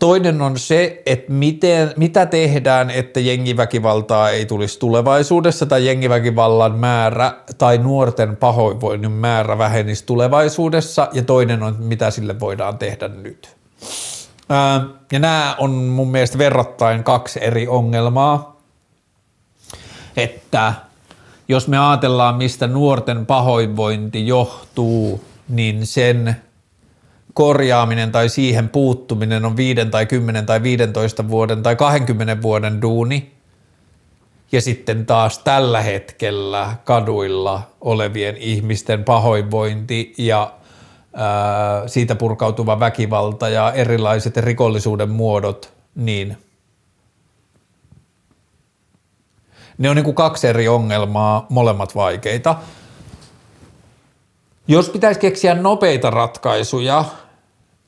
Toinen on se, että miten, mitä tehdään, että jengiväkivaltaa ei tulisi tulevaisuudessa tai jengiväkivallan määrä tai nuorten pahoinvoinnin määrä vähenisi tulevaisuudessa ja toinen on, mitä sille voidaan tehdä nyt. ja nämä on mun mielestä verrattain kaksi eri ongelmaa, että jos me ajatellaan, mistä nuorten pahoinvointi johtuu, niin sen – korjaaminen tai siihen puuttuminen on 5 tai 10 tai 15 vuoden tai 20 vuoden duuni. Ja sitten taas tällä hetkellä kaduilla olevien ihmisten pahoinvointi ja ää, siitä purkautuva väkivalta ja erilaiset rikollisuuden muodot, niin ne on niin kuin kaksi eri ongelmaa, molemmat vaikeita. Jos pitäisi keksiä nopeita ratkaisuja,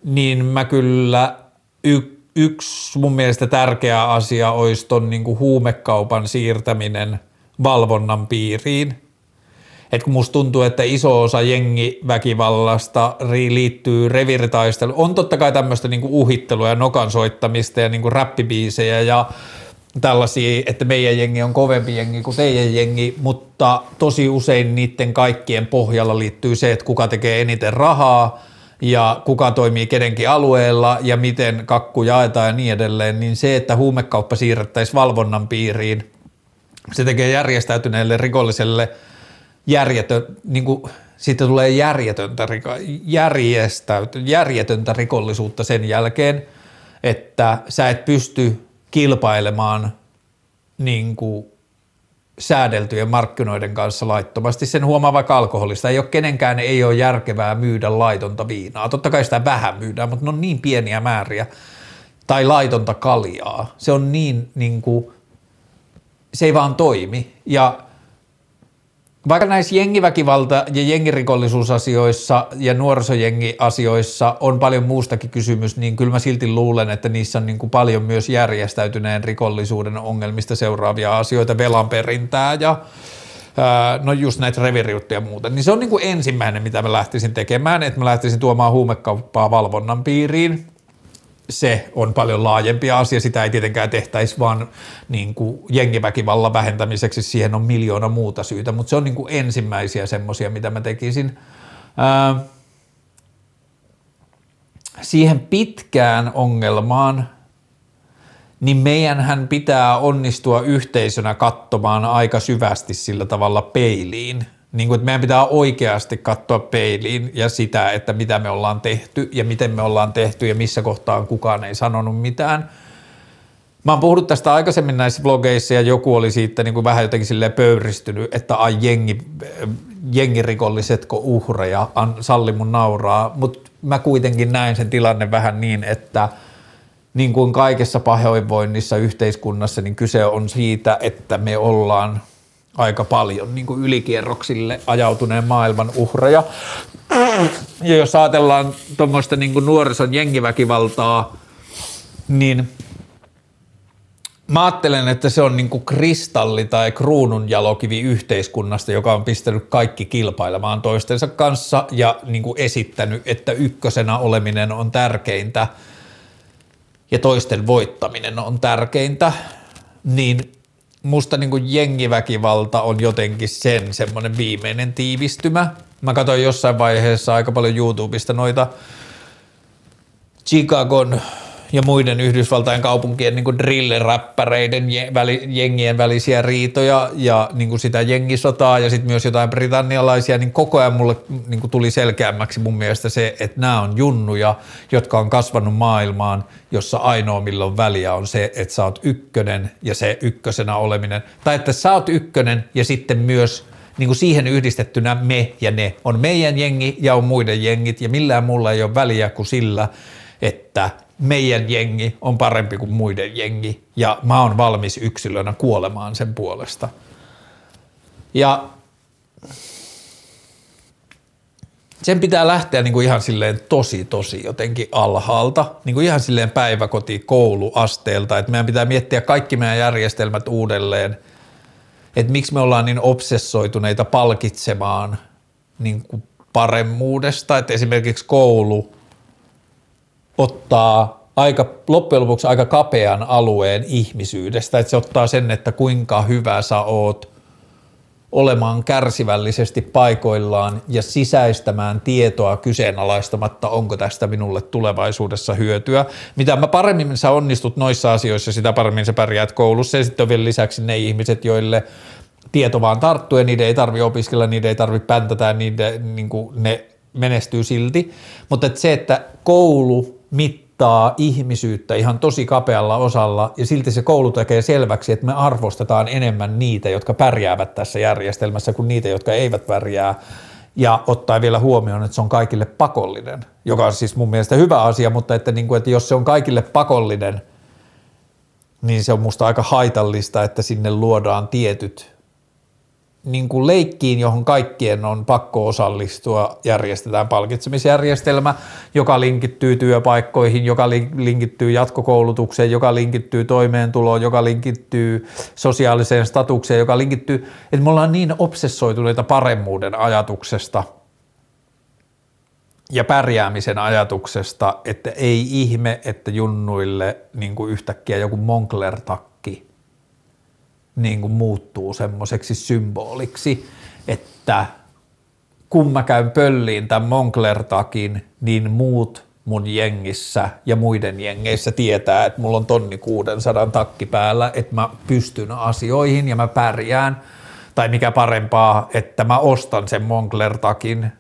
niin mä kyllä y- yksi mun mielestä tärkeä asia olisi ton niin huumekaupan siirtäminen valvonnan piiriin. Et kun musta tuntuu, että iso osa jengiväkivallasta liittyy reviritaistelu. On totta kai tämmöistä niin uhittelua ja nokan soittamista ja niin räppibiisejä ja tällaisia, että meidän jengi on kovempi jengi kuin teidän jengi, mutta tosi usein niiden kaikkien pohjalla liittyy se, että kuka tekee eniten rahaa ja kuka toimii kedenkin alueella ja miten kakku jaetaan ja niin edelleen, niin se, että huumekauppa siirrettäisiin valvonnan piiriin, se tekee järjestäytyneelle rikolliselle järjetön, niin kuin, siitä tulee järjetöntä, järjetöntä rikollisuutta sen jälkeen, että sä et pysty kilpailemaan niin kuin säädeltyjen markkinoiden kanssa laittomasti. Sen huomaa vaikka alkoholista. Ei ole kenenkään ei ole järkevää myydä laitonta viinaa. Totta kai sitä vähän myydään, mutta ne on niin pieniä määriä. Tai laitonta kaljaa. Se on niin, niin kuin, se ei vaan toimi. Ja vaikka näissä jengiväkivalta- ja jengirikollisuusasioissa ja nuorisojengiasioissa on paljon muustakin kysymys, niin kyllä mä silti luulen, että niissä on niin kuin paljon myös järjestäytyneen rikollisuuden ongelmista seuraavia asioita, velanperintää ja no just näitä reviriuttia ja muuta, niin se on niin kuin ensimmäinen, mitä mä lähtisin tekemään, että mä lähtisin tuomaan huumekauppaa valvonnan piiriin, se on paljon laajempi asia, sitä ei tietenkään tehtäisi vaan niin kuin jengiväkivallan vähentämiseksi, siihen on miljoona muuta syytä, mutta se on niin kuin ensimmäisiä semmoisia, mitä mä tekisin. Ää, siihen pitkään ongelmaan, niin meidänhän pitää onnistua yhteisönä katsomaan aika syvästi sillä tavalla peiliin – niin kuin, että meidän pitää oikeasti katsoa peiliin ja sitä, että mitä me ollaan tehty ja miten me ollaan tehty ja missä kohtaa kukaan ei sanonut mitään. Mä oon puhunut tästä aikaisemmin näissä vlogeissa ja joku oli siitä niin kuin vähän jotenkin silleen pöyristynyt, että ai jengi, jengirikollisetko uhreja, an, salli mun nauraa, mutta mä kuitenkin näin sen tilanne vähän niin, että niin kuin kaikessa pahoinvoinnissa yhteiskunnassa, niin kyse on siitä, että me ollaan – aika paljon niin kuin ylikierroksille ajautuneen maailman uhreja. Ja jos ajatellaan tuommoista niin nuorison jengiväkivaltaa, niin mä ajattelen, että se on niin kuin kristalli tai kruununjalokivi yhteiskunnasta, joka on pistänyt kaikki kilpailemaan toistensa kanssa ja niin kuin esittänyt, että ykkösenä oleminen on tärkeintä ja toisten voittaminen on tärkeintä, niin – musta niin kuin jengiväkivalta on jotenkin sen semmoinen viimeinen tiivistymä. Mä katsoin jossain vaiheessa aika paljon YouTubesta noita Chicagon ja muiden Yhdysvaltain kaupunkien niin drill-räppäreiden jengien välisiä riitoja ja niin kuin sitä jengisotaa ja sitten myös jotain britannialaisia, niin koko ajan mulle niin kuin tuli selkeämmäksi mun mielestä se, että nämä on junnuja, jotka on kasvanut maailmaan, jossa ainoa milloin väliä on se, että sä oot ykkönen ja se ykkösenä oleminen, tai että sä oot ykkönen ja sitten myös niin kuin siihen yhdistettynä me ja ne. On meidän jengi ja on muiden jengit ja millään mulla ei ole väliä kuin sillä, että meidän jengi on parempi kuin muiden jengi. Ja mä oon valmis yksilönä kuolemaan sen puolesta. Ja sen pitää lähteä niin kuin ihan silleen tosi tosi jotenkin alhaalta, niin kuin ihan silleen päiväkoti, kouluasteelta, että meidän pitää miettiä kaikki meidän järjestelmät uudelleen, että miksi me ollaan niin obsessoituneita palkitsemaan niin kuin paremmuudesta, että esimerkiksi koulu ottaa aika, loppujen lopuksi aika kapean alueen ihmisyydestä, että se ottaa sen, että kuinka hyvä sä oot olemaan kärsivällisesti paikoillaan ja sisäistämään tietoa kyseenalaistamatta, onko tästä minulle tulevaisuudessa hyötyä. Mitä mä paremmin sä onnistut noissa asioissa, sitä paremmin sä pärjäät koulussa ja sitten on vielä lisäksi ne ihmiset, joille tieto vaan tarttuu ja niiden ei tarvi opiskella, niiden ei tarvi päntätä, niiden, niin ne menestyy silti. Mutta et se, että koulu mittaa ihmisyyttä ihan tosi kapealla osalla ja silti se koulu tekee selväksi, että me arvostetaan enemmän niitä, jotka pärjäävät tässä järjestelmässä kuin niitä, jotka eivät pärjää. Ja ottaa vielä huomioon, että se on kaikille pakollinen, joka on siis mun mielestä hyvä asia, mutta että, niin kuin, että jos se on kaikille pakollinen, niin se on musta aika haitallista, että sinne luodaan tietyt niin kuin leikkiin, johon kaikkien on pakko osallistua, järjestetään palkitsemisjärjestelmä, joka linkittyy työpaikkoihin, joka linkittyy jatkokoulutukseen, joka linkittyy toimeentuloon, joka linkittyy sosiaaliseen statukseen, joka linkittyy, että me ollaan niin obsessoituneita paremmuuden ajatuksesta ja pärjäämisen ajatuksesta, että ei ihme, että junnuille niin kuin yhtäkkiä joku monkler niin kuin muuttuu semmoiseksi symboliksi, että kun mä käyn pölliin tämän Moncler-takin, niin muut mun jengissä ja muiden jengeissä tietää, että mulla on tonni 600 takki päällä, että mä pystyn asioihin ja mä pärjään. Tai mikä parempaa, että mä ostan sen Moncler-takin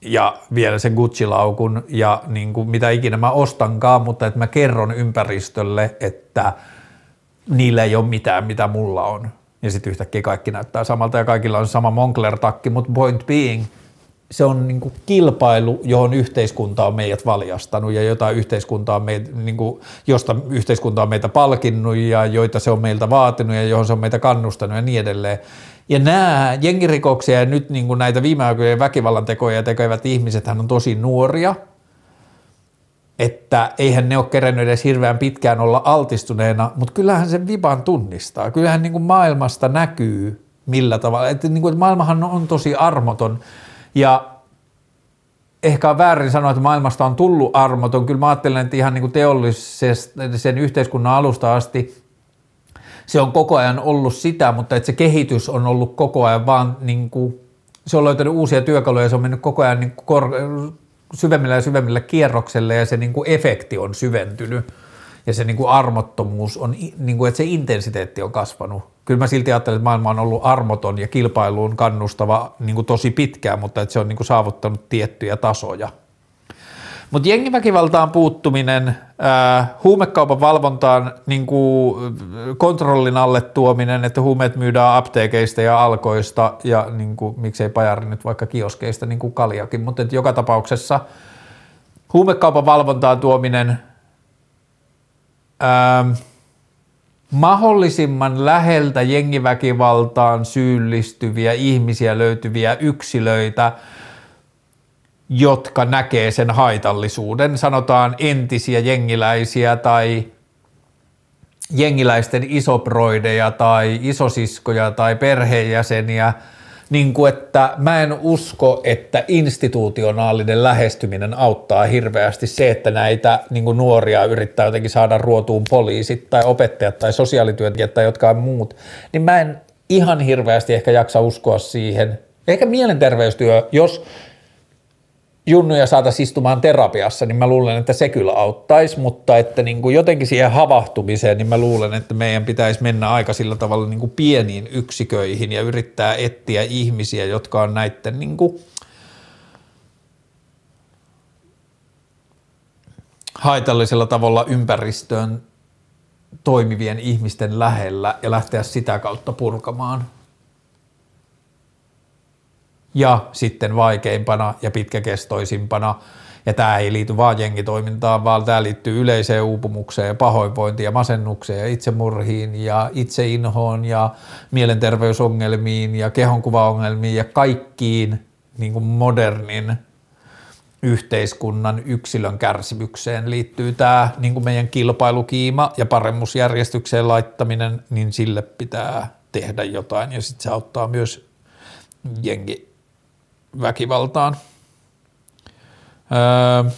ja vielä sen Gucci-laukun ja niin kuin mitä ikinä mä ostankaan, mutta että mä kerron ympäristölle, että – niillä ei ole mitään, mitä mulla on. Ja sitten yhtäkkiä kaikki näyttää samalta ja kaikilla on sama Moncler-takki, mutta point being, se on niin kuin kilpailu, johon yhteiskunta on meidät valjastanut ja jota yhteiskunta on meitä, niin kuin, josta yhteiskunta on meitä palkinnut ja joita se on meiltä vaatinut ja johon se on meitä kannustanut ja niin edelleen. Ja nämä jengirikoksia ja nyt niin kuin näitä viime aikojen väkivallan tekoja tekevät ihmiset on tosi nuoria – että eihän ne ole kerennyt edes hirveän pitkään olla altistuneena, mutta kyllähän sen viban tunnistaa. Kyllähän niin kuin maailmasta näkyy millä tavalla. Että, niin kuin, että maailmahan on tosi armoton ja ehkä on väärin sanoa, että maailmasta on tullut armoton. Kyllä mä ajattelen, että ihan niin kuin teollisen yhteiskunnan alusta asti se on koko ajan ollut sitä, mutta että se kehitys on ollut koko ajan vaan niin kuin, se on löytänyt uusia työkaluja, se on mennyt koko ajan niin kuin kor- syvemmillä ja syvemmillä kierrokselle ja se niin kuin efekti on syventynyt ja se niin kuin armottomuus on, niin kuin, että se intensiteetti on kasvanut. Kyllä mä silti ajattelen, että maailma on ollut armoton ja kilpailuun kannustava niin kuin tosi pitkään, mutta että se on niin kuin saavuttanut tiettyjä tasoja – mutta jengiväkivaltaan puuttuminen, ää, huumekaupan valvontaan niin kuin kontrollin alle tuominen, että huumeet myydään apteekeista ja alkoista ja niin kuin, miksei pajari nyt vaikka kioskeista niin kuin kaljakin, mutta joka tapauksessa huumekaupan valvontaan tuominen, ää, mahdollisimman läheltä jengiväkivaltaan syyllistyviä ihmisiä löytyviä yksilöitä – jotka näkee sen haitallisuuden, sanotaan entisiä jengiläisiä tai jengiläisten isoproideja tai isosiskoja tai perheenjäseniä, niin kuin että mä en usko, että institutionaalinen lähestyminen auttaa hirveästi se, että näitä niin kuin nuoria yrittää jotenkin saada ruotuun poliisit tai opettajat tai sosiaalityöntekijät tai jotkään muut, niin mä en ihan hirveästi ehkä jaksa uskoa siihen. Ehkä mielenterveystyö, jos junnuja saataisiin istumaan terapiassa, niin mä luulen, että se kyllä auttaisi, mutta että niin kuin jotenkin siihen havahtumiseen, niin mä luulen, että meidän pitäisi mennä aika sillä tavalla niin kuin pieniin yksiköihin ja yrittää etsiä ihmisiä, jotka on näiden niin kuin haitallisella tavalla ympäristöön toimivien ihmisten lähellä ja lähteä sitä kautta purkamaan. Ja sitten vaikeimpana ja pitkäkestoisimpana, ja tämä ei liity vaan jengitoimintaan, vaan tämä liittyy yleiseen uupumukseen ja pahoinvointiin ja masennukseen ja itsemurhiin ja itseinhoon ja mielenterveysongelmiin ja kehonkuvaongelmiin ja kaikkiin niin kuin modernin yhteiskunnan yksilön kärsimykseen liittyy tämä niin kuin meidän kilpailukiima ja paremmusjärjestykseen laittaminen, niin sille pitää tehdä jotain. Ja sitten se auttaa myös jengi väkivaltaan. Öö,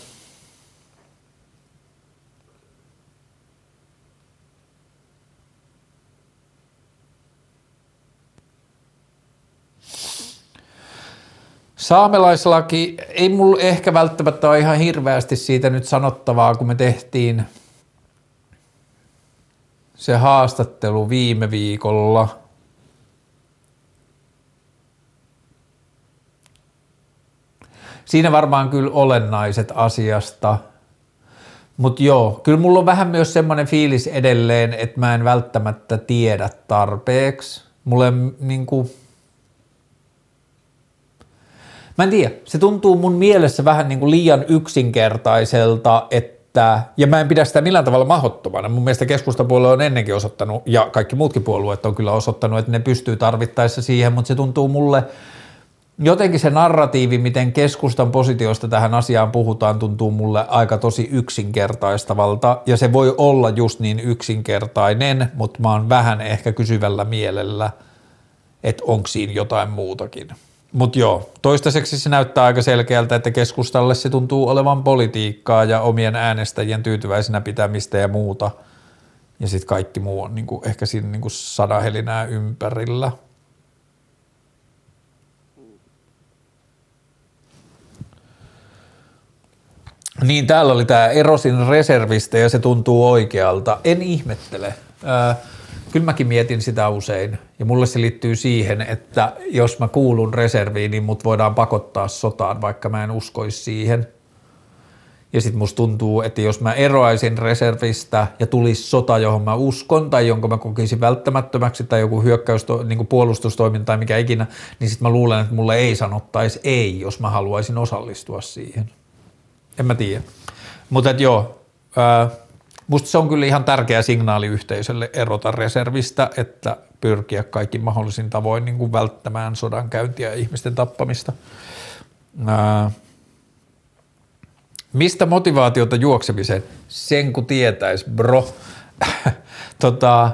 Saamelaislaki, ei mulla ehkä välttämättä ole ihan hirveästi siitä nyt sanottavaa, kun me tehtiin se haastattelu viime viikolla. Siinä varmaan kyllä olennaiset asiasta, mutta joo, kyllä mulla on vähän myös semmoinen fiilis edelleen, että mä en välttämättä tiedä tarpeeksi. Mulle niin kuin, Mä en tiedä, se tuntuu mun mielessä vähän niin kuin liian yksinkertaiselta, että, ja mä en pidä sitä millään tavalla mahdottomana. Mun mielestä keskustapuolue on ennenkin osoittanut, ja kaikki muutkin puolueet on kyllä osoittanut, että ne pystyy tarvittaessa siihen, mutta se tuntuu mulle, jotenkin se narratiivi, miten keskustan positiosta tähän asiaan puhutaan, tuntuu mulle aika tosi yksinkertaistavalta, ja se voi olla just niin yksinkertainen, mutta mä oon vähän ehkä kysyvällä mielellä, että onko siinä jotain muutakin. Mutta joo, toistaiseksi se näyttää aika selkeältä, että keskustalle se tuntuu olevan politiikkaa ja omien äänestäjien tyytyväisenä pitämistä ja muuta. Ja sitten kaikki muu on niinku, ehkä siinä niinku sadahelinää ympärillä. Niin, täällä oli tämä Erosin reservistä ja se tuntuu oikealta. En ihmettele. Ää, kyllä mäkin mietin sitä usein. Ja mulle se liittyy siihen, että jos mä kuulun reserviin, niin mut voidaan pakottaa sotaan, vaikka mä en uskoisi siihen. Ja sitten musta tuntuu, että jos mä eroaisin reservistä ja tulisi sota, johon mä uskon tai jonka mä kokisin välttämättömäksi tai joku hyökkäys, niin kuin puolustustoiminta tai mikä ikinä, niin sitten mä luulen, että mulle ei sanottaisi ei, jos mä haluaisin osallistua siihen. En mä tiedä. Mutta joo, ää, Musta se on kyllä ihan tärkeä signaali yhteisölle erota reservistä, että pyrkiä kaikki mahdollisin tavoin niin kuin välttämään sodan käyntiä ja ihmisten tappamista. Ää, mistä motivaatiota juoksemiseen? Sen kun tietäis, bro. tota,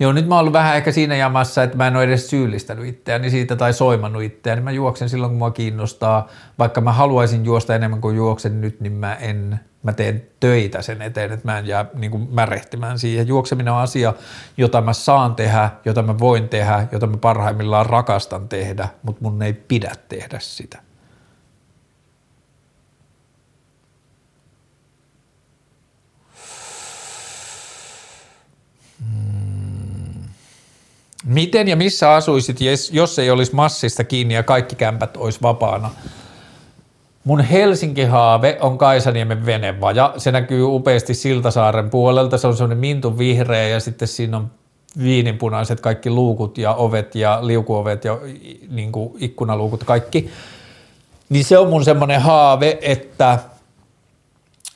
Joo, nyt mä oon ollut vähän ehkä siinä jamassa, että mä en ole edes syyllistänyt itseäni siitä tai soimannut itseäni. Mä juoksen silloin, kun mua kiinnostaa. Vaikka mä haluaisin juosta enemmän kuin juoksen nyt, niin mä en mä teen töitä sen eteen, että mä en jää niin kuin märehtimään siihen. Juokseminen on asia, jota mä saan tehdä, jota mä voin tehdä, jota mä parhaimmillaan rakastan tehdä, mutta mun ei pidä tehdä sitä. Miten ja missä asuisit, jos ei olisi massista kiinni ja kaikki kämpät olisi vapaana? Mun Helsinki-haave on Kaisaniemen venevaja. Se näkyy upeasti Siltasaaren puolelta. Se on semmoinen mintu vihreä ja sitten siinä on viininpunaiset kaikki luukut ja ovet ja liukuovet ja niin kuin ikkunaluukut kaikki. Niin se on mun semmoinen haave, että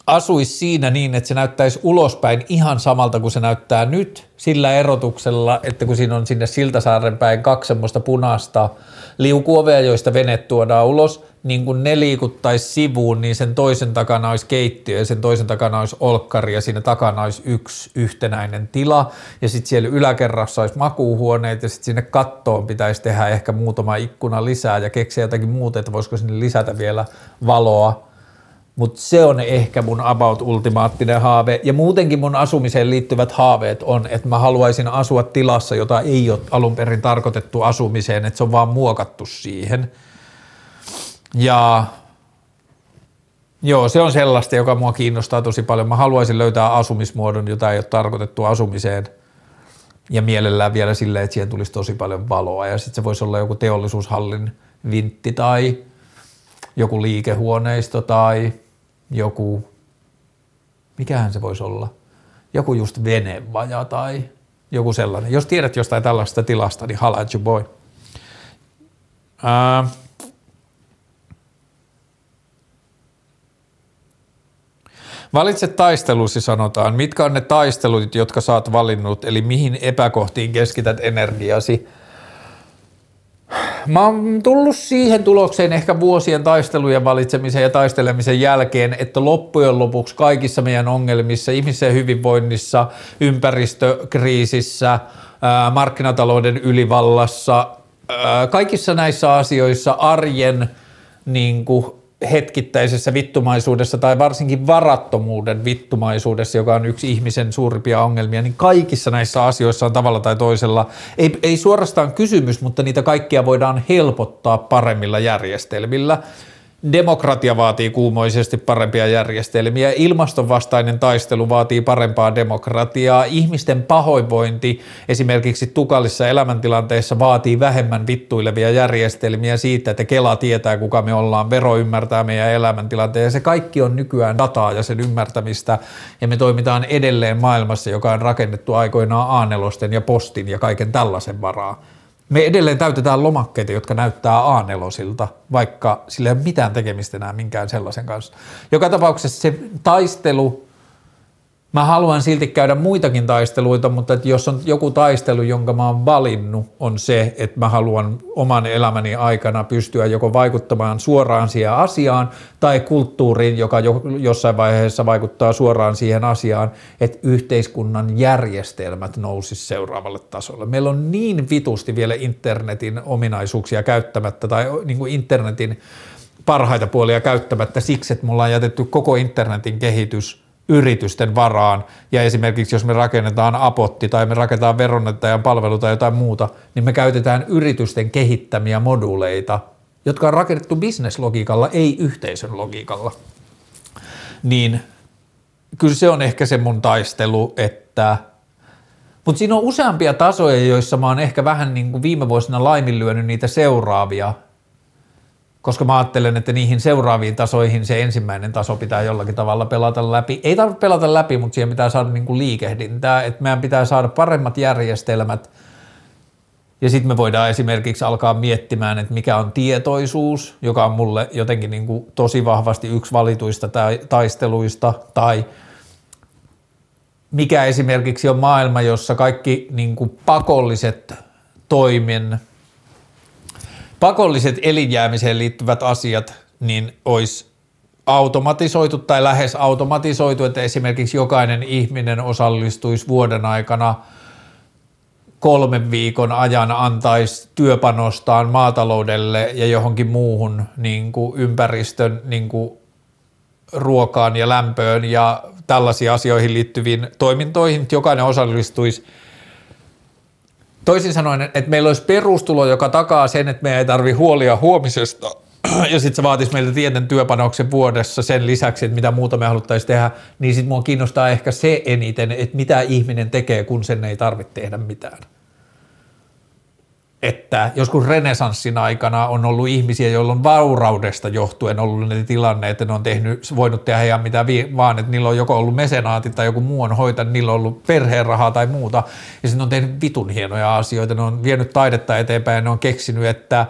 asuisi siinä niin, että se näyttäisi ulospäin ihan samalta kuin se näyttää nyt, sillä erotuksella, että kun siinä on sinne Siltasaaren päin kaksi semmoista punaista liukuovea, joista venet tuodaan ulos, niin kun ne liikuttaisi sivuun, niin sen toisen takana olisi keittiö ja sen toisen takana olisi olkkari ja siinä takana olisi yksi yhtenäinen tila ja sitten siellä yläkerrassa olisi makuuhuoneet ja sitten sinne kattoon pitäisi tehdä ehkä muutama ikkuna lisää ja keksiä jotakin muuta, että voisiko sinne lisätä vielä valoa. Mutta se on ehkä mun about ultimaattinen haave. Ja muutenkin mun asumiseen liittyvät haaveet on, että mä haluaisin asua tilassa, jota ei ole alun perin tarkoitettu asumiseen, että se on vaan muokattu siihen – Ja joo, se on sellaista, joka mua kiinnostaa tosi paljon. Mä haluaisin löytää asumismuodon, jota ei ole tarkoitettu asumiseen ja mielellään vielä silleen, että siihen tulisi tosi paljon valoa ja sitten se voisi olla joku teollisuushallin vintti tai joku liikehuoneisto tai joku, mikähän se voisi olla, joku just venevaja tai joku sellainen. Jos tiedät jostain tällaista tilasta, niin hala at your boy. Ää, Valitse taistelusi sanotaan. Mitkä on ne taistelut, jotka saat valinnut, eli mihin epäkohtiin keskität energiasi? Mä oon tullut siihen tulokseen ehkä vuosien taistelujen valitsemisen ja taistelemisen jälkeen, että loppujen lopuksi kaikissa meidän ongelmissa, ihmisen hyvinvoinnissa, ympäristökriisissä, markkinatalouden ylivallassa, kaikissa näissä asioissa arjen niin kuin, hetkittäisessä vittumaisuudessa tai varsinkin varattomuuden vittumaisuudessa, joka on yksi ihmisen suurimpia ongelmia, niin kaikissa näissä asioissa on tavalla tai toisella, ei, ei suorastaan kysymys, mutta niitä kaikkia voidaan helpottaa paremmilla järjestelmillä. Demokratia vaatii kuumoisesti parempia järjestelmiä, ilmastonvastainen taistelu vaatii parempaa demokratiaa, ihmisten pahoinvointi esimerkiksi tukalissa elämäntilanteissa vaatii vähemmän vittuilevia järjestelmiä siitä, että Kela tietää kuka me ollaan, vero ymmärtää meidän elämäntilanteen ja se kaikki on nykyään dataa ja sen ymmärtämistä. Ja me toimitaan edelleen maailmassa, joka on rakennettu aikoinaan aanelosten ja postin ja kaiken tällaisen varaa me edelleen täytetään lomakkeita, jotka näyttää A4, vaikka sillä ei ole mitään tekemistä enää minkään sellaisen kanssa. Joka tapauksessa se taistelu Mä haluan silti käydä muitakin taisteluita, mutta että jos on joku taistelu, jonka mä oon valinnut, on se, että mä haluan oman elämäni aikana pystyä joko vaikuttamaan suoraan siihen asiaan tai kulttuuriin, joka jo, jossain vaiheessa vaikuttaa suoraan siihen asiaan, että yhteiskunnan järjestelmät nousis seuraavalle tasolle. Meillä on niin vitusti vielä internetin ominaisuuksia käyttämättä tai niin kuin internetin parhaita puolia käyttämättä siksi, että me ollaan jätetty koko internetin kehitys – yritysten varaan, ja esimerkiksi jos me rakennetaan apotti tai me rakennetaan veronnettajan palvelu tai jotain muuta, niin me käytetään yritysten kehittämiä moduuleita, jotka on rakennettu bisneslogiikalla, ei yhteisön logiikalla. Niin kyllä se on ehkä se mun taistelu, että mutta siinä on useampia tasoja, joissa mä oon ehkä vähän niin kuin viime vuosina laiminlyönyt niitä seuraavia koska mä ajattelen, että niihin seuraaviin tasoihin se ensimmäinen taso pitää jollakin tavalla pelata läpi. Ei tarvitse pelata läpi, mutta siihen pitää saada niin kuin liikehdintää, että meidän pitää saada paremmat järjestelmät ja sitten me voidaan esimerkiksi alkaa miettimään, että mikä on tietoisuus, joka on mulle jotenkin niin kuin tosi vahvasti yksi valituista taisteluista, tai mikä esimerkiksi on maailma, jossa kaikki niin kuin pakolliset toimin pakolliset elinjäämiseen liittyvät asiat niin olisi automatisoitu tai lähes automatisoitu, että esimerkiksi jokainen ihminen osallistuisi vuoden aikana kolmen viikon ajan antaisi työpanostaan maataloudelle ja johonkin muuhun niin kuin ympäristön niin kuin ruokaan ja lämpöön ja tällaisiin asioihin liittyviin toimintoihin, jokainen osallistuisi – Toisin sanoen, että meillä olisi perustulo, joka takaa sen, että meidän ei tarvitse huolia huomisesta, ja sitten se vaatisi meiltä tietyn työpanoksen vuodessa sen lisäksi, että mitä muuta me haluttaisiin tehdä, niin sitten mua kiinnostaa ehkä se eniten, että mitä ihminen tekee, kun sen ei tarvitse tehdä mitään että joskus renesanssin aikana on ollut ihmisiä, joilla on vauraudesta johtuen ollut ne tilanne, että ne on tehnyt, voinut tehdä ihan mitä vaan, että niillä on joko ollut mesenaati tai joku muu on hoitanut, niillä on ollut perheen rahaa tai muuta, ja sitten on tehnyt vitun hienoja asioita, ne on vienyt taidetta eteenpäin ja ne on keksinyt, että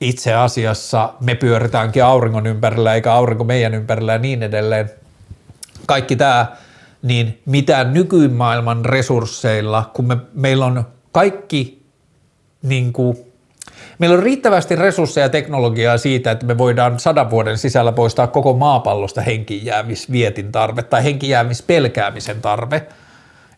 itse asiassa me pyöritäänkin auringon ympärillä eikä aurinko meidän ympärillä ja niin edelleen. Kaikki tämä, niin mitä nykymaailman resursseilla, kun me, meillä on kaikki niin kuin, meillä on riittävästi resursseja ja teknologiaa siitä, että me voidaan sadan vuoden sisällä poistaa koko maapallosta henkijäämisvietin tarve tai henkijäämispelkäämisen tarve.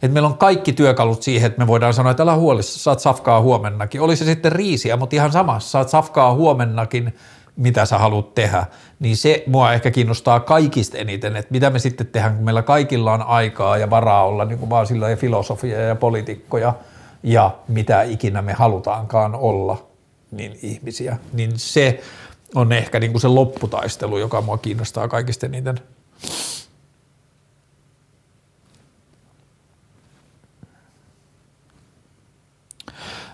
Et meillä on kaikki työkalut siihen, että me voidaan sanoa, että älä huolissa, saat safkaa huomennakin. Oli se sitten riisiä, mutta ihan samassa, saat safkaa huomennakin, mitä sä haluat tehdä. Niin se mua ehkä kiinnostaa kaikista eniten, että mitä me sitten tehdään, kun meillä kaikilla on aikaa ja varaa olla niin kuin vaan sillä filosofia ja poliitikkoja – ja mitä ikinä me halutaankaan olla niin ihmisiä, niin se on ehkä niin kuin se lopputaistelu, joka mua kiinnostaa kaikista niiden.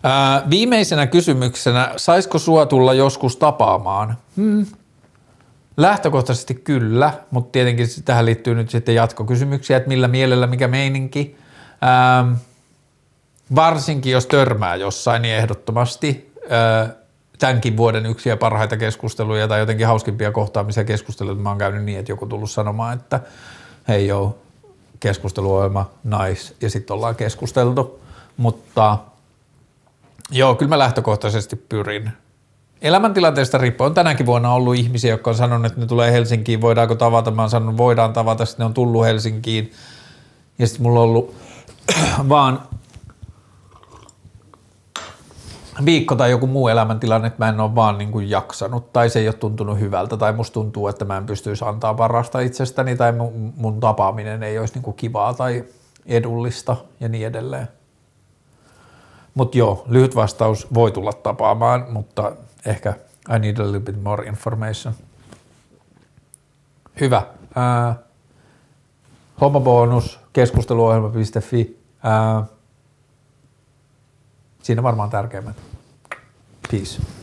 Ää, viimeisenä kysymyksenä, saisiko sua tulla joskus tapaamaan? Hmm. Lähtökohtaisesti kyllä, mutta tietenkin tähän liittyy nyt sitten jatkokysymyksiä, että millä mielellä, mikä meininki. Ää, varsinkin jos törmää jossain, niin ehdottomasti tämänkin vuoden yksiä parhaita keskusteluja tai jotenkin hauskimpia kohtaamisia keskusteluja, mä oon käynyt niin, että joku tullut sanomaan, että hei joo, keskusteluohjelma, nice, ja sitten ollaan keskusteltu, mutta joo, kyllä mä lähtökohtaisesti pyrin. Elämäntilanteesta riippuen on tänäkin vuonna ollut ihmisiä, jotka on sanonut, että ne tulee Helsinkiin, voidaanko tavata, mä oon sanonut, voidaan tavata, sitten ne on tullut Helsinkiin, ja sitten mulla on ollut vaan viikko tai joku muu elämäntilanne, että mä en ole vaan niin kuin jaksanut tai se ei ole tuntunut hyvältä tai musta tuntuu, että mä en pystyisi antaa parasta itsestäni tai mun, mun tapaaminen ei olisi niin kuin kivaa tai edullista ja niin edelleen. Mutta joo, lyhyt vastaus voi tulla tapaamaan, mutta ehkä I need a little bit more information. Hyvä. Ää, hommabonus, keskusteluohjelma.fi. Ää, Siinä varmaan tärkeimmät. Peace.